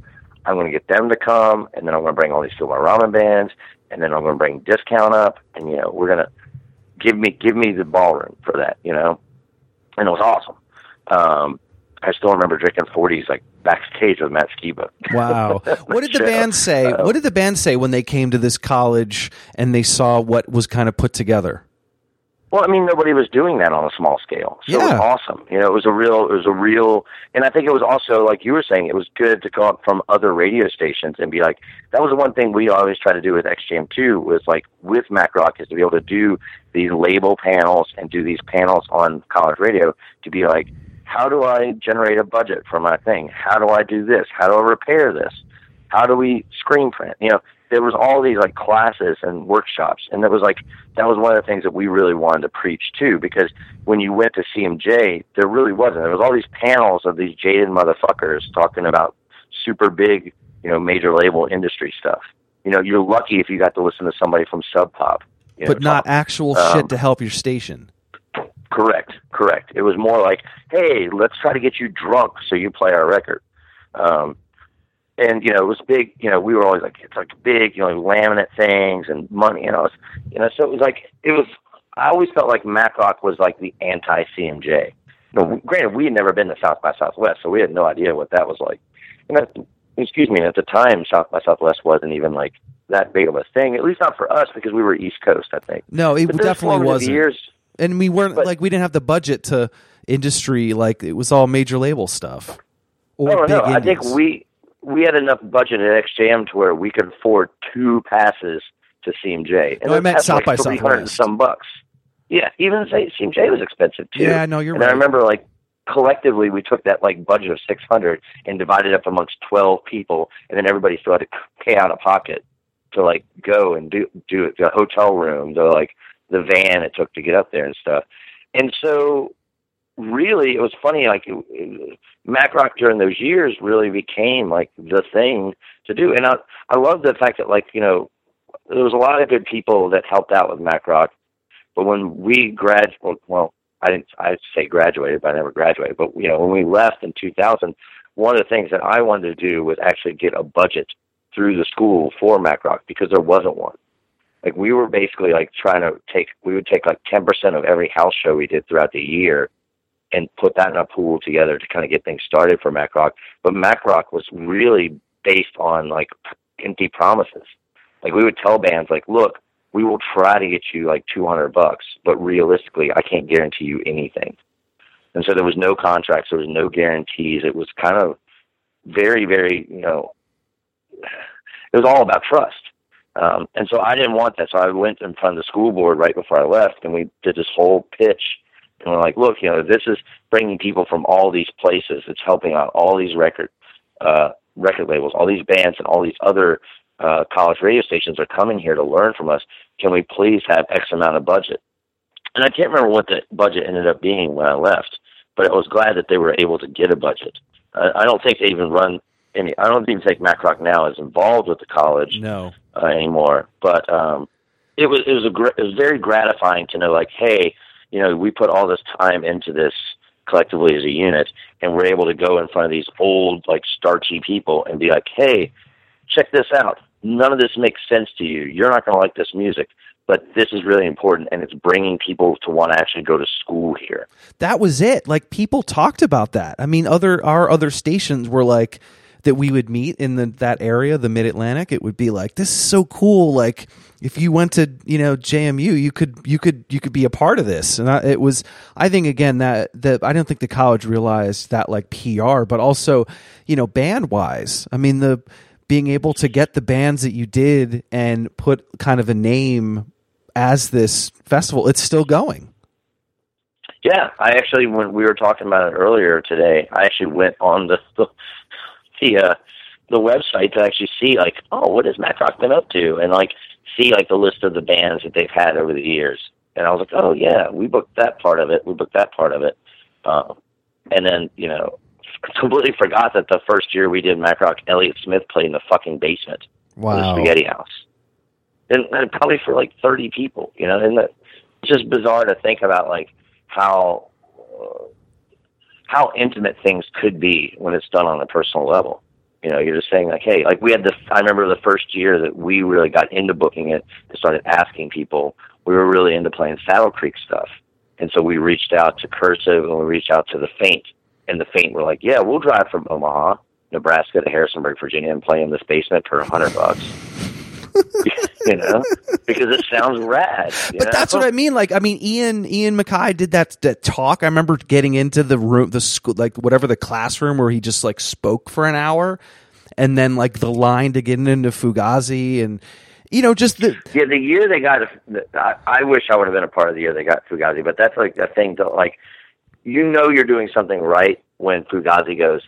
I'm going to get them to come, and then I'm going to bring all these Goba Ramen bands, and then I'm going to bring Discount up, and you know we're going to give me give me the ballroom for that, you know, and it was awesome. Um, I still remember drinking forties like backstage with Matt Skiba. Wow. What did the band say? Uh, What did the band say when they came to this college and they saw what was kind of put together? Well, I mean, nobody was doing that on a small scale, so it was awesome. You know, it was a real, it was a real, and I think it was also like you were saying, it was good to go up from other radio stations and be like, that was the one thing we always try to do with XJM two was like with Mac Rock is to be able to do these label panels and do these panels on college radio to be like, how do I generate a budget for my thing? How do I do this? How do I repair this? How do we screen print? You know, there was all these like classes and workshops, and that was like that was one of the things that we really wanted to preach too. Because when you went to CMJ, there really wasn't. There was all these panels of these jaded motherfuckers talking about super big, you know, major label industry stuff. You know, you're lucky if you got to listen to somebody from Sub Pop, you know, But not talk- actual um, shit to help your station. Correct, correct. It was more like, hey, let's try to get you drunk so you play our record. Um, and you know, it was big. You know, we were always like, it's like big, you know, like laminate things and money. You know, it's, you know, so it was like it was. I always felt like MacRock was like the anti CMJ. You know, granted, we had never been to South by Southwest, so we had no idea what that was like. And that, excuse me, at the time, South by Southwest wasn't even like that big of a thing. At least not for us because we were East Coast, I think. No, it But definitely wasn't. Years, and we weren't but- like we didn't have the budget to industry like it was all major label stuff. Or Oh big no, I think we we had enough budget at XJM to where we could afford two passes to CMJ. And No, I meant South by like 300 and Southwest. some bucks. Yeah, even say CMJ was expensive too. Yeah, no, you're and I remember like collectively we took that like budget of 600 and divided it up amongst 12 people, and then everybody still had to pay out of pocket to like go and do do it, the hotel rooms or like the van it took to get up there and stuff. And so really, it was funny. Like it, it, Mac Rock during those years really became like the thing to do, and I I love the fact that like you know there was a lot of good people that helped out with Mac Rock, but when we grad well, I didn't I say graduated, but I never graduated. But you know when we left in 2000, one of the things that I wanted to do was actually get a budget through the school for Mac Rock because there wasn't one. Like we were basically like trying to take we would take like 10% of every house show we did throughout the year and put that in a pool together to kind of get things started for Mac Rock. But Mac Rock was really based on like empty promises. Like we would tell bands like, look, we will try to get you like 200 bucks, but realistically, I can't guarantee you anything. And so there was no contracts, there was no guarantees. It was kind of very, very, you know, it was all about trust. Um, and so I didn't want that. So I went in front of the school board right before I left, and we did this whole pitch. And we're like, look, you know, this is bringing people from all these places. It's helping out all these record uh, record labels, all these bands, and all these other uh, college radio stations are coming here to learn from us. Can we please have X amount of budget? And I can't remember what the budget ended up being when I left, but I was glad that they were able to get a budget. I, I don't think they even run any. I don't even think Mac Rock now is involved with the college No. uh, anymore. But um, it was it was a gr- it was very gratifying to know like, hey, you know, we put all this time into this collectively as a unit, and we're able to go in front of these old like starchy people and be like, hey, check this out. None of this makes sense to you. You're not going to like this music, but this is really important, and it's bringing people to want to actually go to school here. that was it. Like people talked about that. I mean, other our other stations were like that we would meet in the that area, the Mid Atlantic. It would be like this is so cool. Like if you went to you know JMU, you could you could you could be a part of this. And I, it was I think again that that I don't think the college realized that like PR, but also you know band wise. I mean the being able to get the bands that you did and put kind of a name as this festival, it's still going. Yeah, I actually when we were talking about it earlier today, I actually went on the the uh, the website to actually see like, oh, what has Mac Rock been up to, and like see like the list of the bands that they've had over the years. And I was like, oh yeah, we booked that part of it, we booked that part of it, um, and then you know completely forgot that the first year we did Mac Rock, Elliott Smith played in the fucking basement of the Spaghetti House, and, and probably for like thirty people, you know, and that, it's just bizarre to think about like how uh, how intimate things could be when it's done on a personal level. You know, you're just saying like, hey, like we had this. I remember the first year that we really got into booking it and started asking people. We were really into playing Saddle Creek stuff, and so we reached out to Cursive and we reached out to the Faint, and the Faint were like, yeah, we'll drive from Omaha, Nebraska to Harrisonburg, Virginia, and play in this basement for a hundred bucks. you know, because it sounds rad. But know? that's what I mean. Like, I mean, Ian Ian MacKaye did that that talk. I remember getting into the room, the school, like whatever the classroom where he just like spoke for an hour, and then like the line to get into Fugazi, and you know, just the Yeah, the year they got, I, I wish I would have been a part of the year they got Fugazi, but that's like a thing to like, you know, you're doing something right when Fugazi goes,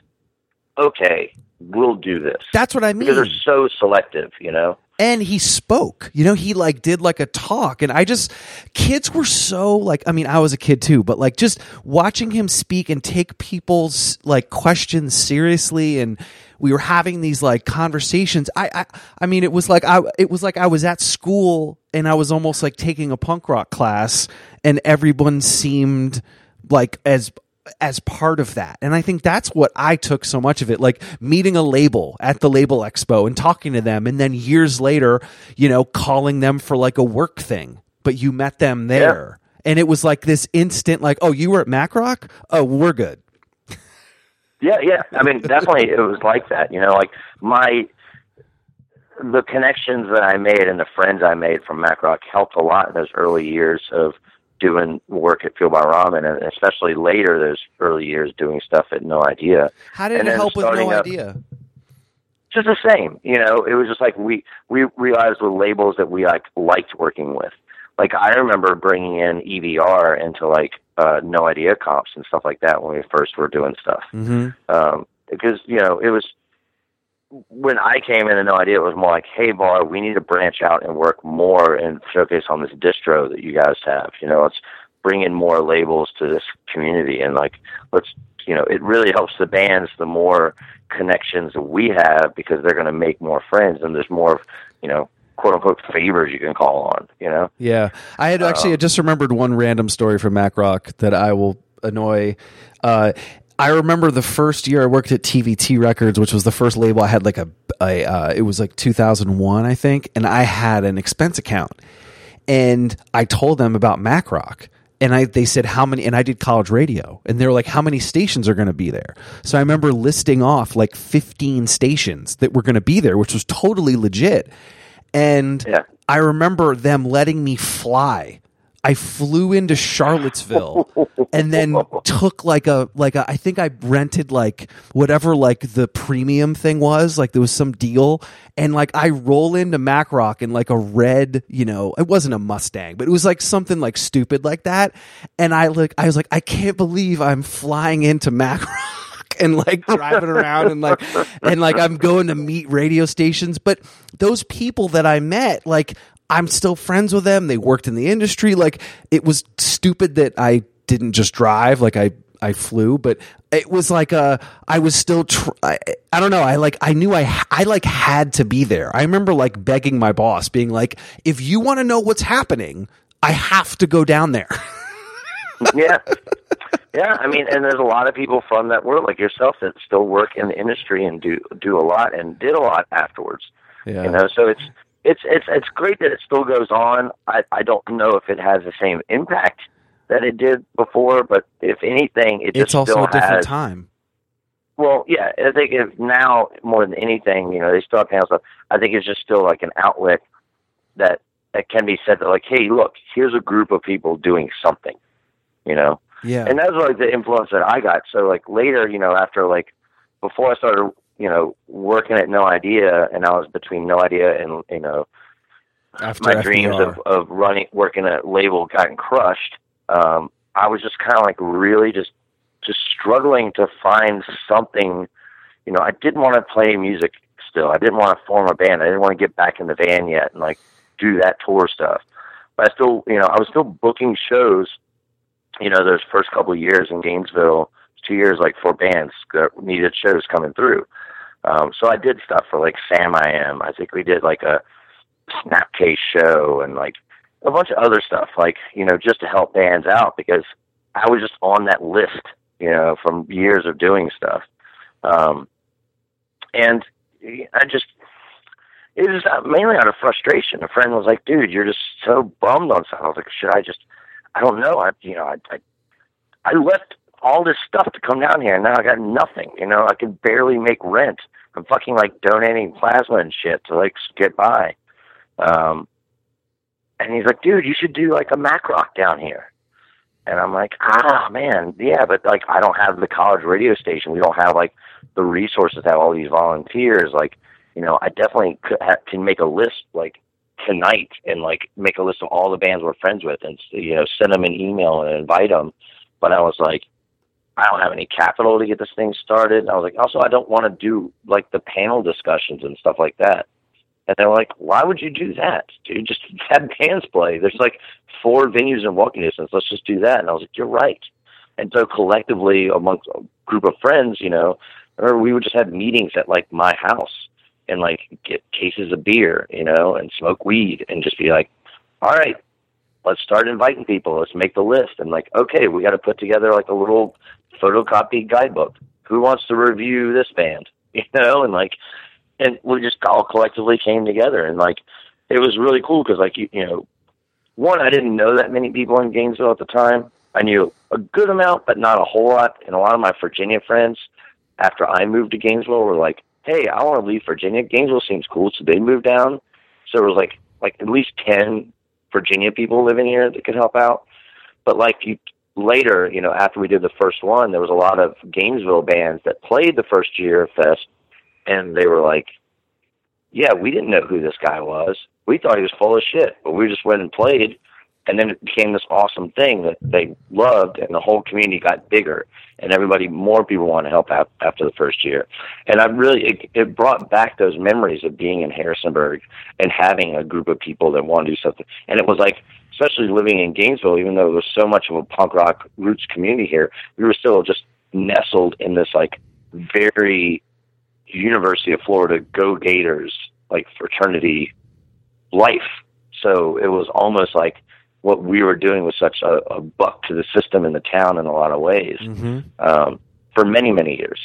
okay, we'll do this. that's what I because they're so selective, you know. And he spoke. You know he like did like a talk. And i just kids were so like i mean i was a kid too but like just watching him speak and take people's like questions seriously and we were having these like conversations. I i, I mean it was like i it was like i was at school and i was almost like taking a punk rock class and everyone seemed like as as part of that. And I think that's what I took so much of it, like meeting a label at the label expo and talking to them. And then years later, you know, calling them for like a work thing, but you met them there. And it was like this instant, like, oh, you were at Macrock? Oh, we're good. Yeah, yeah. I mean, definitely it was like that. You know, like my the connections that I made and the friends I made from Mac Rock helped a lot in those early years of doing work at Fueled by Ramen, and especially later those early years doing stuff at No Idea. How did And it help with no up- idea? just the same. You know, it was just like we we realized with labels that we like liked working with. Like I remember bringing in EVR into like uh, no idea comps and stuff like that when we first were doing stuff. Mm-hmm. Um, because you know it was when I came in and no idea it was more like, hey, Var, we need to branch out and work more and showcase on this distro that you guys have. You know, let's bring in more labels to this community and like let's you know it really helps the bands the more connections we have because they're going to make more friends and there's more you know quote unquote favors you can call on you know Yeah, I had actually I just remembered one random story from Mac Rock that I will annoy. Uh, I remember the first year I worked at TVT Records, which was the first label I had like a, a uh, it was like 2001, I think, and I had an expense account, and I told them about Mac Rock. And I, they said how many, and I did college radio, and they were like, how many stations are going to be there? So I remember listing off like 15 stations that were going to be there, which was totally legit. And Yeah. I remember them letting me fly. I flew into Charlottesville and then took like a like a I think I rented like whatever like the premium thing was like there was some deal. And like I roll into Macrock in like a red you know it wasn't a Mustang but it was like something like stupid like that. And I like I was like I can't believe I'm flying into Macrock and like driving around and like and like I'm going to meet radio stations. But those people that I met like I'm still friends with them. They worked in the industry. Like it was stupid that I didn't just drive. Like I I flew but it was like a I was still tr- I, I don't know. I like I knew I I like had to be there. I remember like begging my boss being like if you want to know what's happening I have to go down there. Yeah. Yeah, I mean, and there's a lot of people from that world, like yourself, that still work in the industry and do do a lot and did a lot afterwards. yeah. You know, so it's it's it's it's great that it still goes on. I I don't know if it has the same impact that it did before, but if anything, it it's also still a different has. time Well, yeah, I think if now more than anything, you know, they still have panel stuff. I think it's just still like an outlet that that can be said that like, hey, look, here's a group of people doing something, you know. yeah And that's was like the influence that I got. So like later, you know, after like before I started, you know, working at No Idea, and I was between No Idea and you know after my FBR. dreams of of running working at a label gotten crushed. Um, I was just kind of like really just just struggling to find something. You know, I didn't want to play music still. I didn't want to form a band. I didn't want to get back in the van yet and like do that tour stuff. But I still, you know, I was still booking shows. You know, those first couple of years in Gainesville, two years like for bands that needed shows coming through. Um, so I did stuff for like Sam I Am. I think we did like a Snapcase show and like a bunch of other stuff, like you know, just to help bands out because I was just on that list, you know, from years of doing stuff. Um, and I just it was mainly out of frustration. A friend was like, "Dude, you're just so bummed on something." I was like, "Should I just? I don't know. I, you know, I, I, I left all this stuff to come down here, and now I got nothing. You know, I can barely make rent. I'm fucking like donating plasma and shit to like get by." Um, and he's like, "Dude, you should do like a Mac Rock down here." And I'm like, "Ah, man, yeah, but like I don't have the college radio station. We don't have like the resources to have all these volunteers. Like, you know, I definitely could ha- can make a list like tonight and like make a list of all the bands we're friends with and you know send them an email and invite them. But I was like, I don't have any capital to get this thing started. And I was like, also I don't want to do like the panel discussions and stuff like that. And they were like, why would you do that, dude? Just have bands play. There's like four venues in walking distance. Let's just do that. And I was like, you're right. And so collectively amongst a group of friends, you know, or we would just have meetings at like my house and like get cases of beer, you know, and smoke weed and just be like, all right, let's start inviting people. Let's make the list. And like, okay, we got to put together like a little photocopied guidebook. Who wants to review this band? You know, and like, and we just all collectively came together and like, it was really cool because like, you, you know, one, I didn't know that many people in Gainesville at the time. I knew a good amount, but not a whole lot. And a lot of my Virginia friends, after I moved to Gainesville, were like, "Hey, I want to leave Virginia. Gainesville seems cool," so they moved down. So it was like like at least ten Virginia people living here that could help out. But like you later, you know, after we did the first one, there was a lot of Gainesville bands that played the first year of Fest, and they were like, "Yeah, we didn't know who this guy was. We thought he was full of shit, but we just went and played." And then it became this awesome thing that they loved, and the whole community got bigger, and everybody, more people want to help out after the first year, and I really it, it brought back those memories of being in Harrisonburg and having a group of people that want to do something, and it was like. Especially living in Gainesville, even though there was so much of a punk rock roots community here, we were still just nestled in this like very University of Florida Go Gators like fraternity life. So it was almost like what we were doing was such a, a buck to the system in the town in a lot of ways Mm-hmm. um, for many many years.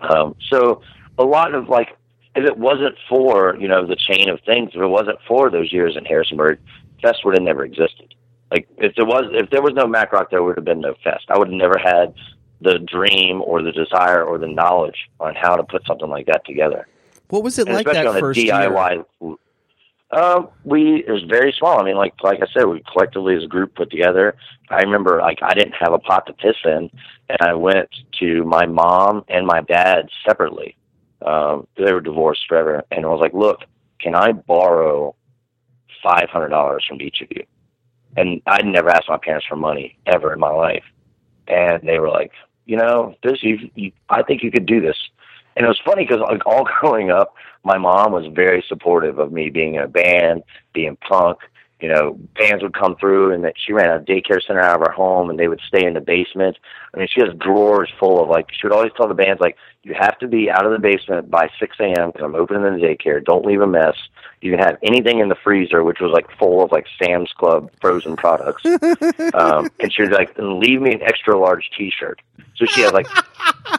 Um, so a lot of like if it wasn't for you know the chain of things, if it wasn't for those years in Harrisonburg, Fest would have never existed. Like if there was if there was no Mac Rock, there would have been no Fest. I would have never had the dream or the desire or the knowledge on how to put something like that together. What was it And like that first year? Um, we it was very small. I mean, like like I said, we collectively as a group put together. I remember like I didn't have a pot to piss in, and I went to my mom and my dad separately. Um, they were divorced forever, and I was like, "Look, can I borrow five hundred dollars from each of you?" And I'd never asked my parents for money ever in my life, and they were like, "You know, this you, you I think you could do this." And it was funny because like all growing up, my mom was very supportive of me being in a band, being punk. You know, bands would come through, and that she ran a daycare center out of her home, and they would stay in the basement. I mean, she has drawers full of like. She would always tell the bands like, "You have to be out of the basement by 6 a.m. because I'm opening the daycare. Don't leave a mess. You can have anything in the freezer, which was like full of like Sam's Club frozen products." um, and she was like, "And leave me an extra large T-shirt." So she had like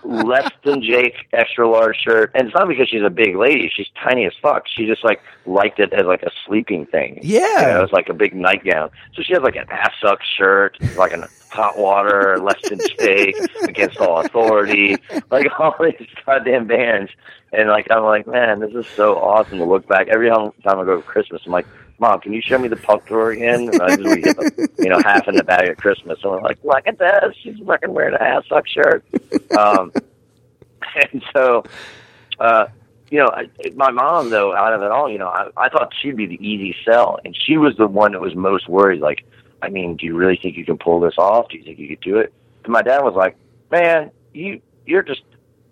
less than Jake extra large shirt, and it's not because she's a big lady. She's tiny as fuck. She just like liked it as like a sleeping thing. Yeah. you know, it's like a big nightgown. So she has like an ass suck shirt, like a hot water, less than Jake, against all authority, like all these goddamn bands. And like I'm like, man, this is so awesome to look back. Every time I go to Christmas, I'm like, Mom, can you show me the punk tour again? And I just you know half in the bag at Christmas, and we're like, look at this, she's fucking wearing a Assück shirt. Um, and so, uh, you know, I, my mom though, out of it all, you know, I, I thought she'd be the easy sell, and she was the one that was most worried. Like, I mean, do you really think you can pull this off? Do you think you could do it? And my dad was like, man, you you're just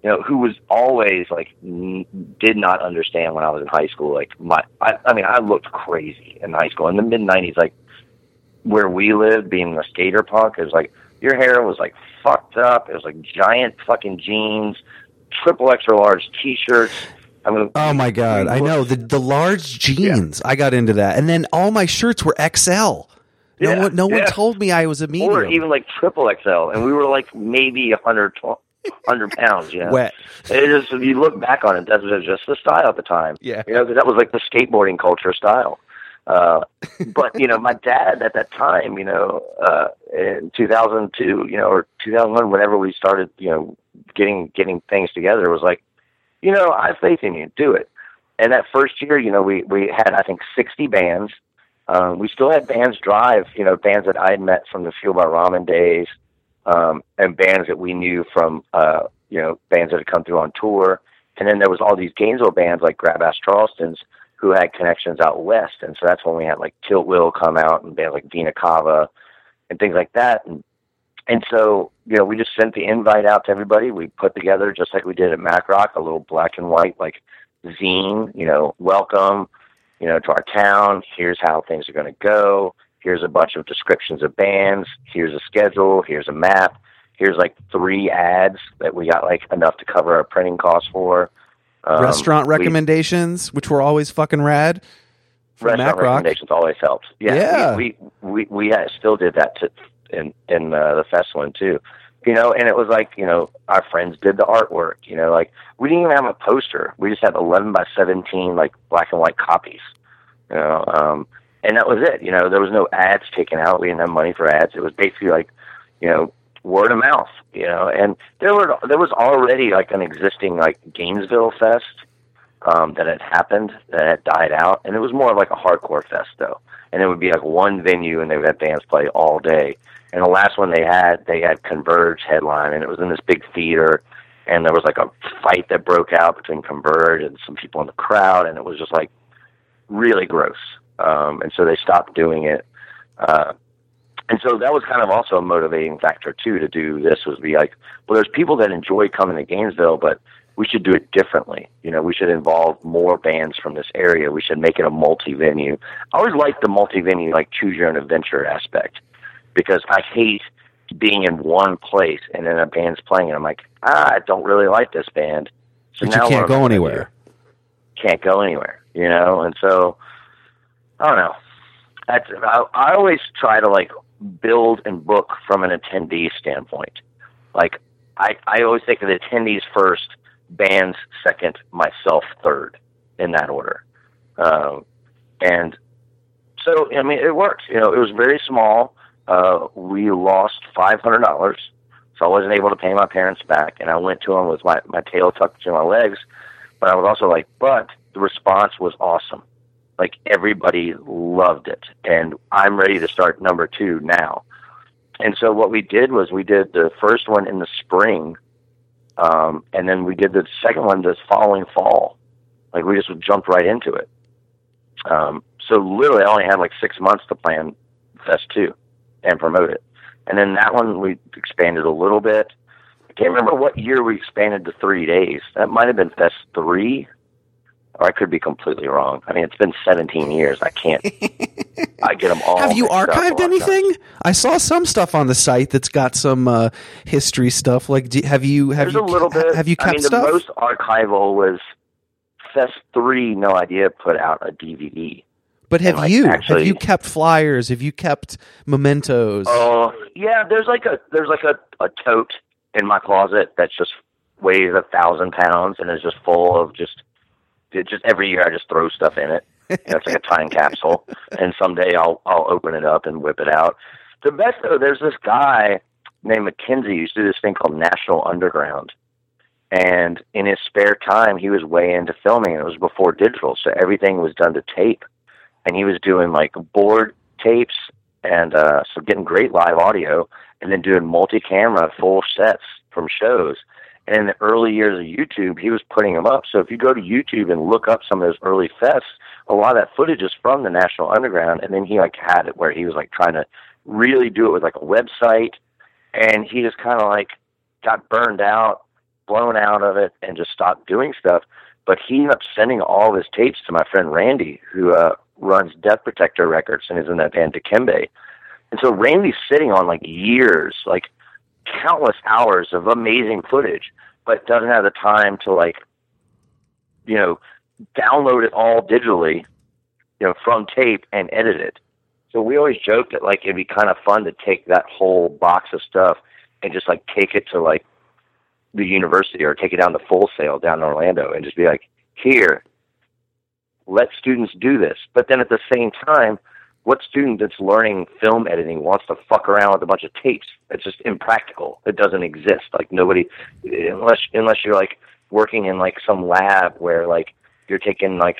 you know, who was always like n- did not understand when I was in high school. Like my, I, I mean, I looked crazy in high school in the mid '90s. Like where we lived, being a skater punk, it was like your hair was like fucked up. It was like giant fucking jeans, triple extra large T-shirts. I mean, Oh my god, I know the the large jeans. I got into that, and then all my shirts were XL. No Yeah, one, no one yeah. told me I was a medium. or even like triple XL, and we were like maybe a hundred hundred pounds. Know, Wet. It is. If you look back on it, that was just the style at the time. Yeah. you know, 'cause that was like the skateboarding culture style. Uh, but you know, my dad at that time, you know, uh, in 2002, you know, or 2001, whenever we started, you know, getting getting things together, was like, you know, I have faith in you, do it. And that first year, you know, we we had I think 60 bands. Um, we still had bands drive, you know, bands that I had met from the Fueled by Ramen days, um, and bands that we knew from, uh, you know, bands that had come through on tour. And then there was all these Gainesville bands like Grabass Charlestons who had connections out west. And so that's when we had like Tiltwheel come out and bands like Vena Cava and things like that. And, and so, you know, we just sent the invite out to everybody. We put together, just like we did at Mac Rock, a little black and white, like zine, you know, welcome, you know, to our town. Here's how things are going to go. Here's a bunch of descriptions of bands. Here's a schedule. Here's a map. Here's like three ads that we got like enough to cover our printing costs for. Um, Restaurant we- recommendations, which were always fucking rad. Restaurant recommendations always helped. Yeah, Yeah. We we we, we still did that to, in in uh, the festival too. You know, and it was like you know our friends did the artwork. You know, like we didn't even have a poster. We just had eleven by seventeen like black and white copies. You know, um, and that was it. You know, there was no ads taken out. We didn't have money for ads. It was basically like you know word of mouth. You know, and there were there was already like an existing like Gainesville Fest um, that had happened that had died out, and it was more of like a hardcore fest though. And it would be like one venue, and they would have bands play all day. And the last one they had, they had Converge headline, and it was in this big theater. And there was like a fight that broke out between Converge and some people in the crowd, and it was just like really gross. Um, and so they stopped doing it. Uh, and so that was kind of also a motivating factor too to do this was be like, well, there's people that enjoy coming to Gainesville, but we should do it differently. You know, we should involve more bands from this area. We should make it a multi-venue. I always like the multi-venue, like choose your own adventure aspect, because I hate being in one place and then a band's playing, and I'm like, ah, I don't really like this band. So But you can't go am I gonna anywhere. do? Can't go anywhere, you know. And so, I don't know. That's I, I always try to like build and book from an attendee standpoint. Like I, I always think of the attendees first, bands second, myself third, in that order. Um, and so, I mean, it worked. You know, it was very small. Uh, we lost five hundred dollars, so I wasn't able to pay my parents back. And I went to them with my my tail tucked between my legs. But I was also like, but the response was awesome. Like everybody loved it, and I'm ready to start number two now. And so what we did was we did the first one in the spring, um, and then we did the second one this following fall. Like we just jumped right into it. Um, so literally, I only had like six months to plan Fest two and promote it. And then that one we expanded a little bit. I can't remember what year we expanded to three days. That might have been Fest three, or I could be completely wrong. I mean, it's been 17 years. I can't. I get them all. Have you mixed up a lot archived anything? I saw some stuff on the site that's got some uh, history stuff. Like, do, have you have There's you a little bit. have you kept I mean, stuff? the most archival was Fest three. No idea. Put out a DVD. But have like, you actually- have you kept flyers? Have you kept mementos? Oh yeah, there's like a there's like a, a tote in my closet that's just weighs a thousand pounds and is just full of just it just every year I just throw stuff in it. You know, it's like a time capsule, and someday I'll I'll open it up and whip it out. The best though, there's this guy named Mackenzie who used to do this thing called National Underground, and in his spare time he was way into filming. And it was before digital, so everything was done to tape, and he was doing like board tapes and uh, so getting great live audio, and then doing multi-camera full sets from shows. And in the early years of YouTube, he was putting them up. So if you go to YouTube and look up some of those early fests, a lot of that footage is from the National Underground. And then he like had it where he was like trying to really do it with like a website, and he just kind of like got burned out, blown out of it, and just stopped doing stuff. But he ended up sending all of his tapes to my friend Randy, who uh, runs Death Protector Records and is in that band Dikembe. And so Randy's sitting on like years, like countless hours of amazing footage, but doesn't have the time to like, you know, download it all digitally, you know, from tape and edit it. So we always joke that like it'd be kind of fun to take that whole box of stuff and just like take it to like the university or take it down to Full Sail down in Orlando and just be like, here, let students do this. But then at the same time, what student that's learning film editing wants to fuck around with a bunch of tapes? It's just impractical. It doesn't exist. Like nobody, unless unless you're like working in like some lab where like you're taking like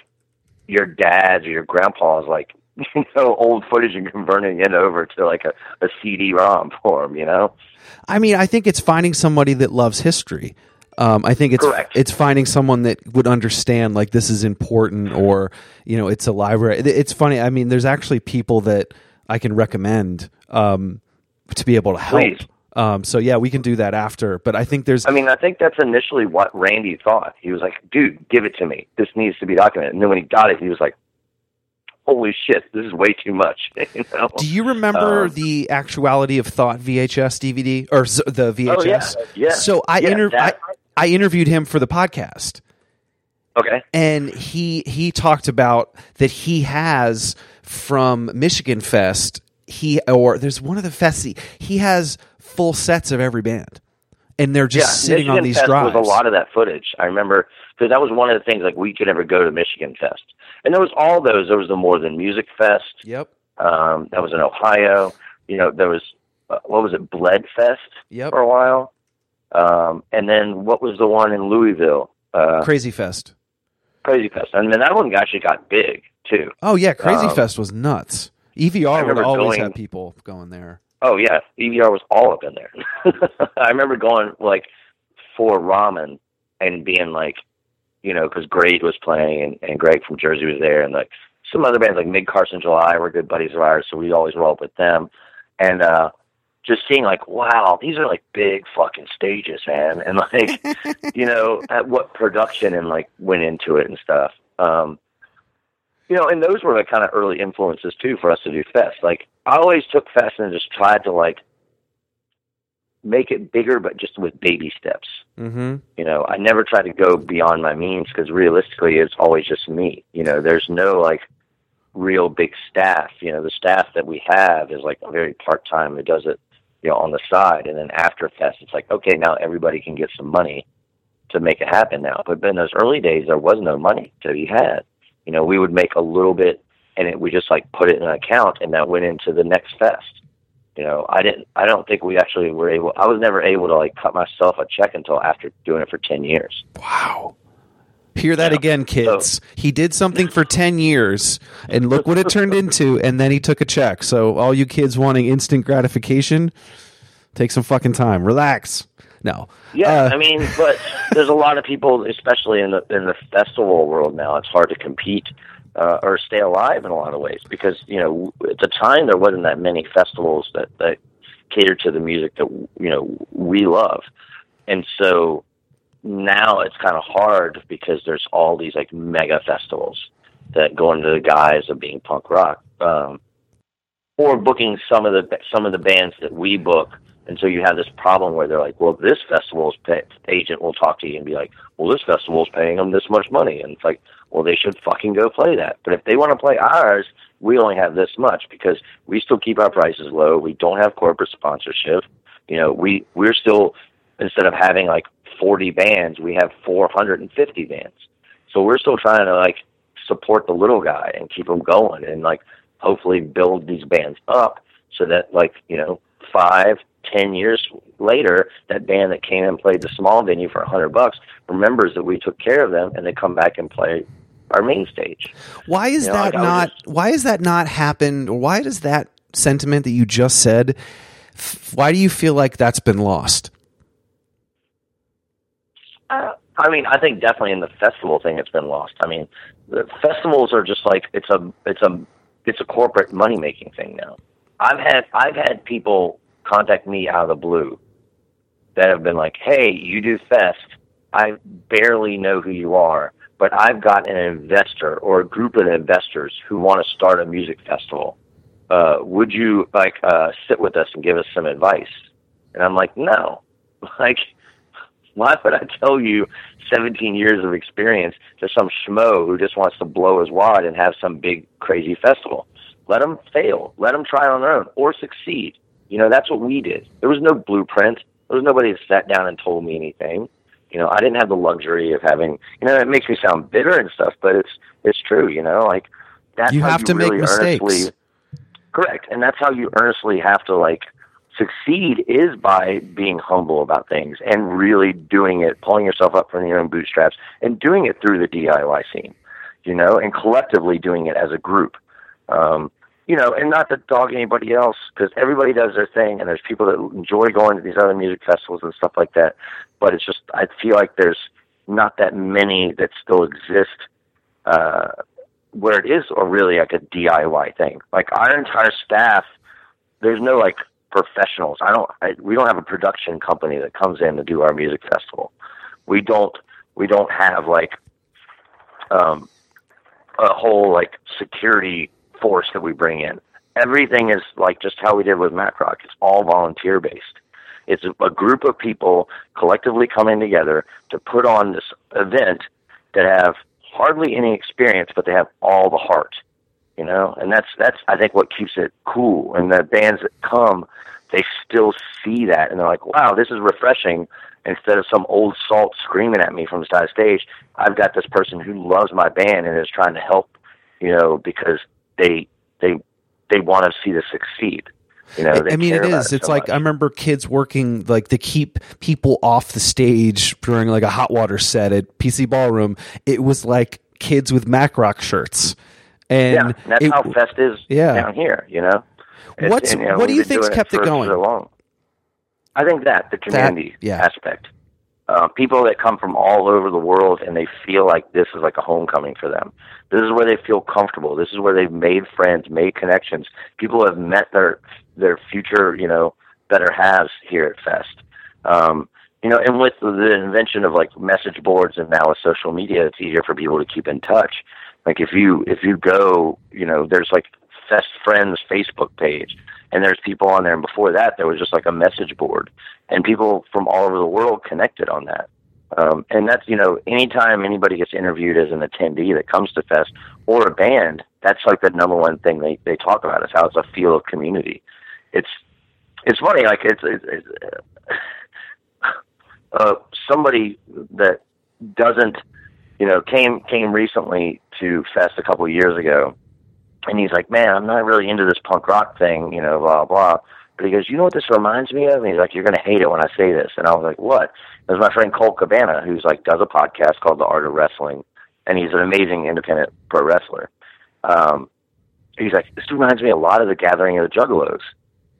your dad's or your grandpa's like you know old footage and converting it over to like a, a CD-ROM form. You know, I mean, I think it's finding somebody that loves history. Um, I think it's Correct. it's finding someone that would understand like this is important, or you know, it's a library. It's funny. I mean, there's actually people that I can recommend um, to be able to help. Please. Um, so yeah, we can do that after. But I think there's I mean, I think that's initially what Randy thought. He was like, "Dude, give it to me. This needs to be documented." And then when he got it, he was like, "Holy shit, this is way too much." you know? Do you remember Um, the Actuality of Thought VHS DVD or the VHS? Oh, yeah, yeah. So I, Yeah, inter- I I interviewed him for the podcast, Okay. and he he talked about that he has from Michigan Fest. He or there's one of the fests he, he has full sets of every band, and they're just yeah, sitting Michigan on these Fest drives. was a lot of that footage. I remember because that was one of the things like we could never go to Michigan Fest, and there was all those. There was the More Than Music Fest. Yep, Um, that was in Ohio. You know, there was uh, what was it, Bled Fest yep. for a while, um, and then what was the one in Louisville? Uh, Crazy Fest. Crazy Fest, and then that one actually got big too. Oh yeah, Crazy Um, Fest was nuts. EVR would always going- have people going there. Oh yeah, EVR was all up in there. I remember going like for ramen and being like, you know, because Grade was playing and, and Greg from Jersey was there, and like some other bands like Mid Carson July were good buddies of ours, so we always roll up with them. And uh just seeing like, wow, these are like big fucking stages, man, and like, you know, at what production and like went into it and stuff. Um, you know, and those were the kind of early influences too for us to do fest. Like, I always took fest and just tried to like make it bigger, but just with baby steps. Mm-hmm. You know, I never try to go beyond my means because realistically, it's always just me. You know, there's no like real big staff. You know, the staff that we have is like very part time. It does it, you know, on the side, and then after fest, it's like okay, now everybody can get some money to make it happen now. But in those early days, there was no money to be had. You know, we would make a little bit, and it, we just like put it in an account, and that went into the next fest you know, I didn't. I don't think we actually were able. I was never able to like cut myself a check until after doing it for ten years. Wow. Hear that Yeah. again, kids. he did something for 10 years, and look what it turned into, and then he took a check. So, all you kids wanting instant gratification, take some fucking time. Relax. No. Yeah, Uh, I mean, but there's a lot of people, especially in the in the festival world now. It's hard to compete uh, or stay alive in a lot of ways because you know at the time there wasn't that many festivals that that catered to the music that you know we love, and so now it's kind of hard because there's all these like mega festivals that go into the guise of being punk rock. Um, or booking some of the some of the bands that we book and so you have this problem where they're like, well, this festival's pay- agent will talk to you and be like, well, this festival's paying them this much money. And it's like, well, they should fucking go play that. But if they want to play ours, we only have this much because we still keep our prices low. We don't have corporate sponsorship. You know, we, we're still, instead of having like 40 bands, we have 450 bands. So we're still trying to like support the little guy and keep him going and like hopefully build these bands up so that like, you know, five, ten years later, that band that came and played the small venue for a hundred bucks remembers that we took care of them, and they come back and play our main stage. Why is You know, that like, not? just- why is that not happened? Or why does that sentiment that you just said? f- Why do you feel like that's been lost? Uh, I mean, I think definitely in the festival thing, it's been lost. I mean, the festivals are just like it's a it's a it's a corporate money making thing now. I've had I've had people contact me out of the blue that have been like, "Hey, you do fest. I barely know who you are, but I've got an investor or a group of investors who want to start a music festival. Uh, would you like uh, sit with us and give us some advice?" And I'm like, "No, like." Why would I tell you 17 years of experience to some schmo who just wants to blow his wad and have some big crazy festival? Let them fail. Let them try on their own or succeed. You know, that's what we did. There was no blueprint. There was nobody that sat down and told me anything. You know, I didn't have the luxury of having. You know, it makes me sound bitter and stuff, but it's it's true. You know, like that's You how have to make really mistakes. earnestly- Correct, and that's how you earnestly have to like succeed is by being humble about things and really doing it, pulling yourself up from your own bootstraps, and doing it through the DIY scene. You know, and collectively doing it as a group. Um, you know, and not to dog anybody else because everybody does their thing, and there's people that enjoy going to these other music festivals and stuff like that. But it's just I feel like there's not that many that still exist uh, where it is or really like a DIY thing. Like our entire staff, there's no like professionals. I don't. I, we don't have a production company that comes in to do our music festival. We don't. We don't have like um, a whole like security force that we bring in. Everything is like just how we did with MacRock. It's all volunteer based. It's a, group of people collectively coming together to put on this event that have hardly any experience, but they have all the heart. You know, and that's that's I think what keeps it cool. And the bands that come, they still see that, and they're like, "Wow, this is refreshing." Instead of some old salt screaming at me from the side of stage, I've got this person who loves my band and is trying to help. You know, because they they they want to see this succeed. You know, I mean, it is. it. It's so like much. I remember kids working like to keep people off the stage during like a hot water set at PC Ballroom. It was like kids with MacRock shirts, and yeah, and that's it- how Fest is Yeah. down here. You know, It's- What's- and, what do you think's kept it for going? So long. I think that the community yeah. aspect. uh, people that come from all over the world and they feel like this is like a homecoming for them. This is where they feel comfortable. This is where they've made friends, made connections. People have met their their future, you know, better halves here at Fest. Um, you know, and with the invention of like message boards and now with social media, it's easier for people to keep in touch. Like if you if you go, you know, there's like Fest Friends Facebook page, and there's people on there. And before that, there was just like a message board, and people from all over the world connected on that. Um, and that's you know, anytime anybody gets interviewed as an attendee that comes to Fest or a band, that's like the number one thing they they talk about is how it's a feel of community. It's it's funny, like it's, it's, it's uh, somebody that doesn't, you know, came came recently to Fest a couple of years ago, and he's like, "Man, I'm not really into this punk rock thing, you know, blah blah." But he goes, "You know what this reminds me of?" And he's like, "You're gonna hate it when I say this." And I was like, "What?" There's my friend Colt Cabana, who's like does a podcast called The Art of Wrestling, and he's an amazing independent pro wrestler. Um, he's like, "This reminds me a lot of the Gathering of the Juggalos."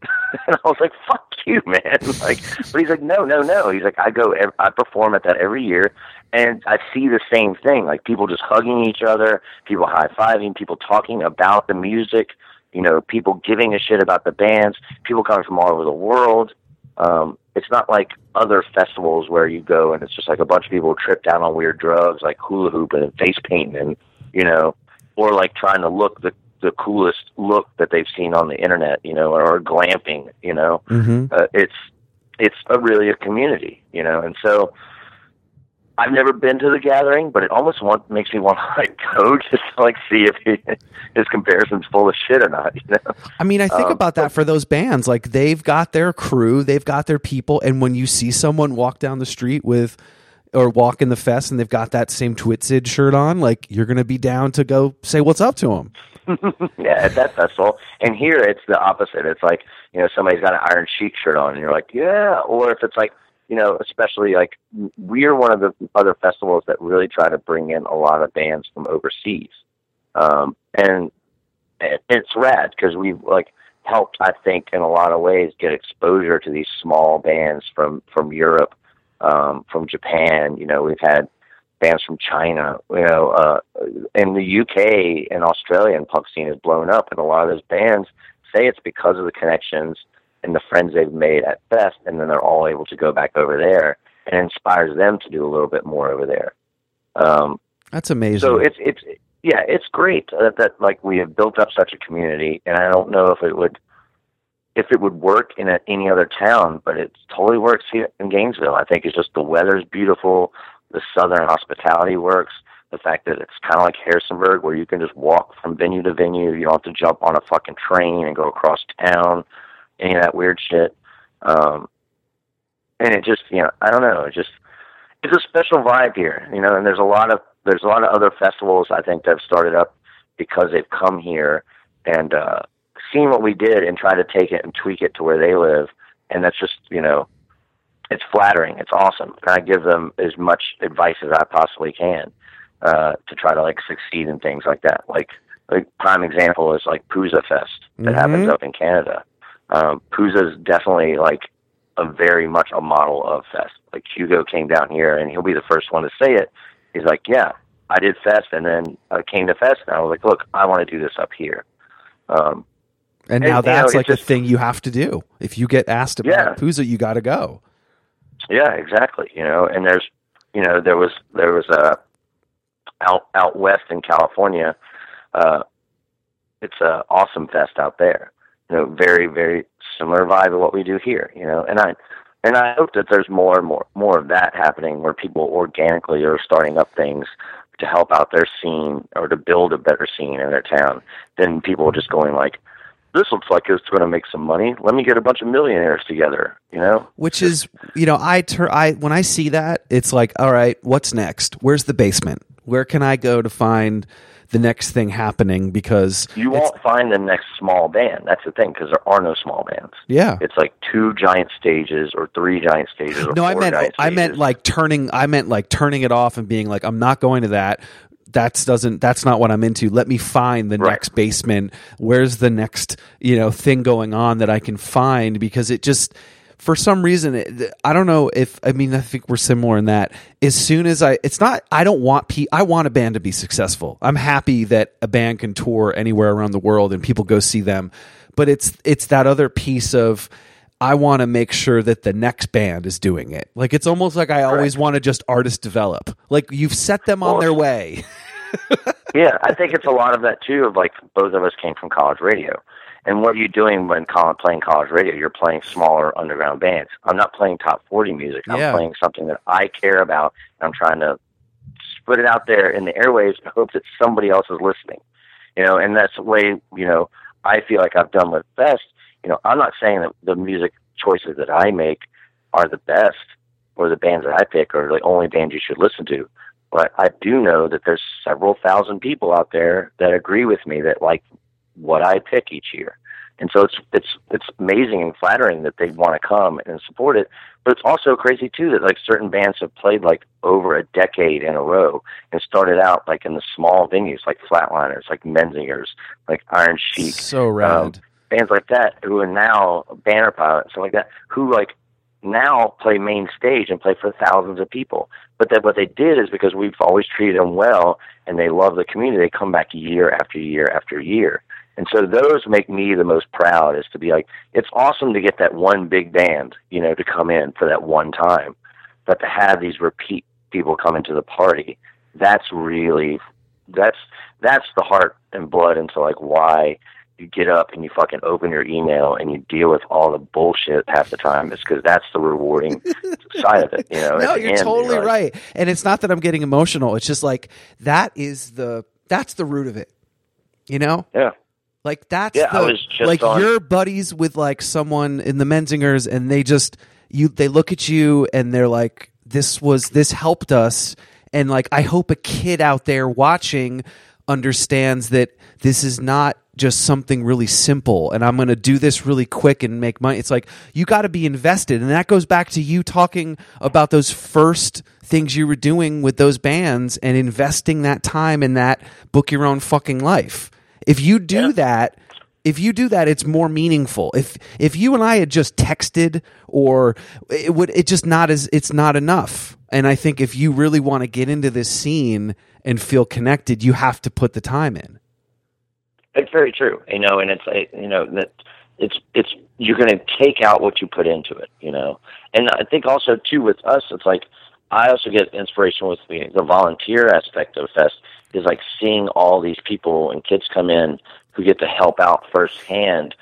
and I was like, "Fuck you, man!" Like, but he's like, "No, no, no." He's like, "I go, I perform at that every year, and I see the same thing. Like people just hugging each other, people high fiving, people talking about the music. You know, people giving a shit about the bands, people coming from all over the world. Um, it's not like other festivals where you go and it's just like a bunch of people trip down on weird drugs, like hula hooping and face painting, and you know, or like trying to look the the coolest look that they've seen on the internet, you know, or glamping, you know. Mm-hmm. Uh, it's it's a really a community, you know, and so I've never been to the gathering, but it almost want, makes me want to like go just to like see if he, his comparison's full of shit or not. You know, I mean, I think Um, about that for those bands. Like they've got their crew, they've got their people, and when you see someone walk down the street with or walk in the fest and they've got that same Twiztid shirt on, like you're going to be down to go say what's up to them. yeah, at that festival. And here it's the opposite. It's like you know somebody's got an Iron Chic shirt on, and you're like, yeah. Or if it's like you know, especially like we're one of the other festivals that really try to bring in a lot of bands from overseas, um, and it, it's rad because we've like helped, I think, in a lot of ways, get exposure to these small bands from from Europe, um, from Japan. You know, we've had bands from China. You know, uh, in the UK and Australia, and punk scene has blown up, and a lot of those bands say it's because of the connections and the friends they've made at Fest, and then they're all able to go back over there, and inspires them to do a little bit more over there. Um, That's amazing. so it's it's yeah, it's great that, that like we have built up such a community, and I don't know if it would if it would work in a, any other town, but it totally works here in Gainesville. I think it's just the weather's beautiful, the southern hospitality works, the fact that it's kind of like Harrisonburg, where you can just walk from venue to venue. You don't have to jump on a fucking train and go across town, any of that weird shit. Um, and it just, you know, I don't know, it just it's a special vibe here, you know. And there's a lot of there's a lot of other festivals I think that have started up because they've come here and uh, seen what we did and try to take it and tweak it to where they live, and that's just you know, it's flattering, it's awesome, and I give them as much advice as I possibly can uh, to try to like succeed in things like that. Like like prime example is like Pouzza Fest that happens up in Canada. Um, Pouzza is definitely like a very much a model of Fest. Like Hugo came down here, and he'll be the first one to say it. He's like, "Yeah, I did Fest, and then I came to Fest, and I was like, look, I want to do this up here." Um, and and, now know, that's it's like just- the thing you have to do. If you get asked about Yeah. Pouzza, you got to go. Yeah, exactly. You know, and there's, you know, there was there was a out out west in California. Uh, it's a awesome fest out there. You know, very very similar vibe of what we do here. You know, and I and I hope that there's more and more more of that happening where people organically are starting up things to help out their scene or to build a better scene in their town than people just going like. This looks like it's going to make some money. Let me get a bunch of millionaires together. You know, Which is, you know, I tur- I when I see that, it's like, all right, what's next? Where's the basement? Where can I go to find the next thing happening? Because You won't find the next small band. That's the thing, because there are no small bands. yeah. It's like two giant stages or three giant stages. Or No, I meant giant I meant like turning. I meant like turning it off and being like, I'm not going to that. That's doesn't. That's not what I'm into. Let me find the Right. next basement. Where's the next you know thing going on that I can find? Because it just for some reason, it, I don't know if I mean I think we're similar in that. As soon as I, it's not I don't want pe- I want a band to be successful. I'm happy that a band can tour anywhere around the world and people go see them, but it's it's that other piece of. I want to make sure that the next band is doing it. Like it's almost like I always want to just artist develop. Like you've set them on Well, their way. yeah, I think it's a lot of that too. Of like both of us came from college radio, and what are you doing when playing college radio? You're playing smaller underground bands. I'm not playing top forty music. I'm Yeah. playing something that I care about. And I'm trying to put it out there in the airwaves and hope that somebody else is listening. You know, and that's the way you know I feel like I've done with Fest. You know, I'm not saying that the music choices that I make are the best or the bands that I pick are the only bands you should listen to. But I do know that there's several thousand people out there that agree with me that like what I pick each year. And so it's it's it's amazing and flattering that they want to come and support it. But it's also crazy too that like certain bands have played like over a decade in a row and started out like in the small venues like Flatliners, like Menzingers, like Iron Chic, so rad. um, bands like that who are now banner pilot stuff like that who like now play main stage and play for thousands of people but that what they did is because we've always treated them well and they love the community they come back year after year after year and so those make me the most proud is to be like it's awesome to get that one big band you know to come in for that one time but to have these repeat people come into the party that's really that's that's the heart and blood into like why you get up and you fucking open your email and you deal with all the bullshit half the time is because that's the rewarding side of it. You know, no, you're end, totally like, right. And it's not that I'm getting emotional. It's just like that is the that's the root of it. You know? Yeah, Like that's Yeah, the I was just like on- you're buddies with like someone in the Menzingers and they just you they look at you and they're like this was this helped us and like I hope a kid out there watching understands that this is not just something really simple and I'm going to do this really quick and make money. It's like you got to be invested and that goes back to you talking about those first things you were doing with those bands and investing that time in that book your own fucking life. If you do that, if you do that, it's more meaningful. If if you and I had just texted, or it would, it just not as it's not enough. And I think if you really want to get into this scene and feel connected, you have to put the time in. it's very true. You know, and it's you know that it's it's you're going to take out what you put into it. You know, and I think also too with us, it's like I also get inspiration with the, the volunteer aspect of Fest is like seeing all these people and kids come in who get to help out firsthand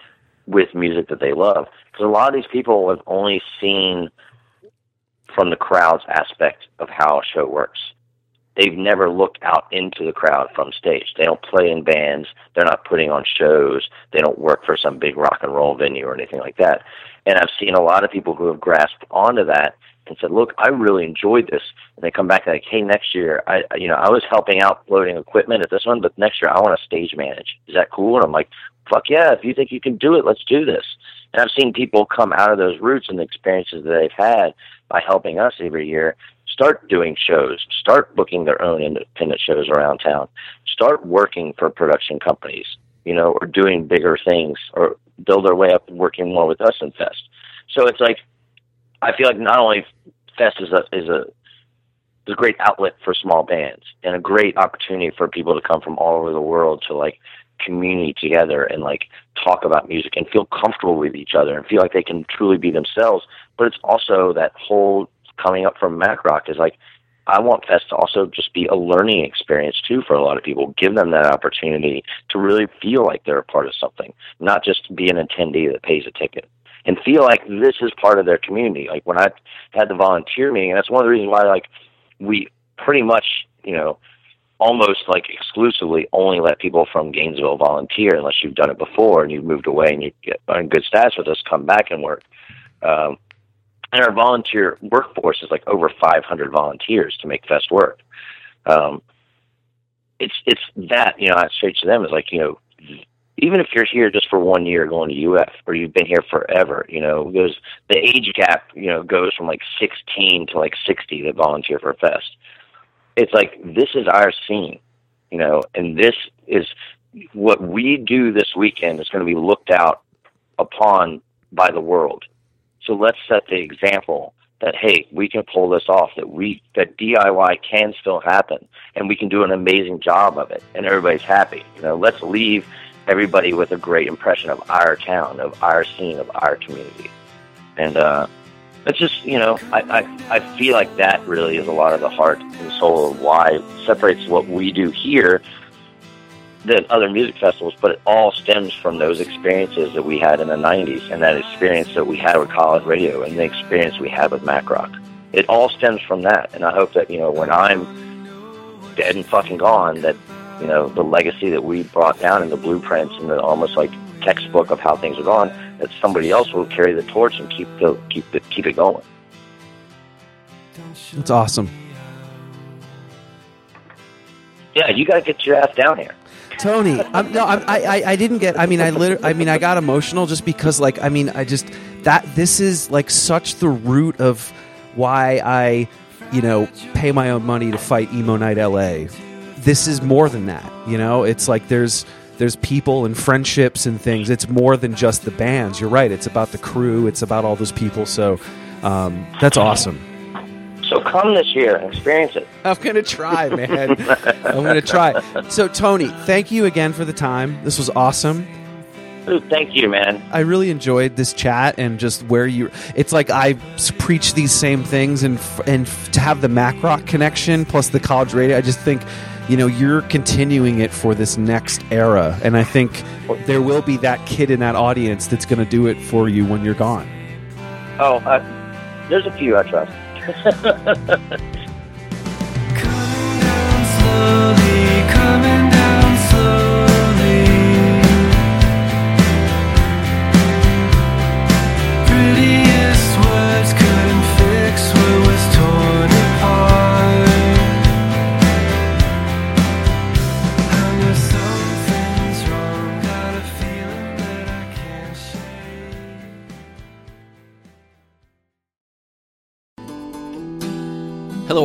with music that they love. Because a lot of these people have only seen from the crowd's aspect of how a show works. They've never looked out into the crowd from stage. They don't play in bands. They're not putting on shows. They don't work for some big rock and roll venue or anything like that. And I've seen a lot of people who have grasped onto that and said, "Look, I really enjoyed this." And they come back and like, "Hey, next year, I you know I was helping out loading equipment at this one, but next year I want to stage manage. Is that cool?" And I'm like, "Fuck yeah! If you think you can do it, let's do this." And I've seen people come out of those roots and the experiences that they've had by helping us every year start doing shows, start booking their own independent shows around town, start working for production companies, you know, or doing bigger things, or build their way up and working more with us in Fest. So it's like I feel like not only Fest is a is a is a great outlet for small bands and a great opportunity for people to come from all over the world to like community together and like talk about music and feel comfortable with each other and feel like they can truly be themselves. But it's also that whole coming up from MacRock is like I want Fest to also just be a learning experience too for a lot of people. Give them that opportunity to really feel like they're a part of something, not just be an attendee that pays a ticket. And feel like this is part of their community. Like when I had the volunteer meeting, and that's one of the reasons why like we pretty much, you know, almost like exclusively only let people from Gainesville volunteer unless you've done it before and you've moved away and you get on good status with us, come back and work. Um, and our volunteer workforce is like over 500 volunteers to make Fest work. Um, it's it's that you know I say to them is like you know even if you're here just for one year going to UF or you've been here forever, you know, because the age gap, you know, goes from like 16 to like 60 that volunteer for Fest. It's like, this is our scene, you know, and this is what we do this weekend is going to be looked out upon by the world. So let's set the example that hey, we can pull this off. That we that DIY can still happen, and we can do an amazing job of it, and everybody's happy. You know, let's leave everybody with a great impression of our town, of our scene, of our community, and uh, it's just you know, I, I I feel like that really is a lot of the heart and soul of why separates what we do here than other music festivals, but it all stems from those experiences that we had in the 90s and that experience that we had with college radio and the experience we had with MacRock. It all stems from that. And I hope that, you know, when I'm dead and fucking gone, that, you know, the legacy that we brought down in the blueprints and the almost like textbook of how things are gone, that somebody else will carry the torch and keep the, keep the, keep it going. That's awesome. Yeah, you got to get your ass down here. Tony, I'm, no, I'm, I, I, didn't get. I mean, I literally, I mean, I got emotional just because, like, I mean, I just that this is like such the root of why I, you know, pay my own money to fight emo night LA. This is more than that, you know. It's like there's there's people and friendships and things. It's more than just the bands. You're right. It's about the crew. It's about all those people. So um, that's awesome. So come this year and experience it. I'm gonna try, man. I'm gonna try. So, Tony, thank you again for the time. This was awesome. Thank you, man. I really enjoyed this chat and just where you. It's like I preach these same things, and and to have the MacRock connection plus the college radio, I just think, you know, you're continuing it for this next era, and I think there will be that kid in that audience that's going to do it for you when you're gone. Oh, uh, there's a few I trust. Hello,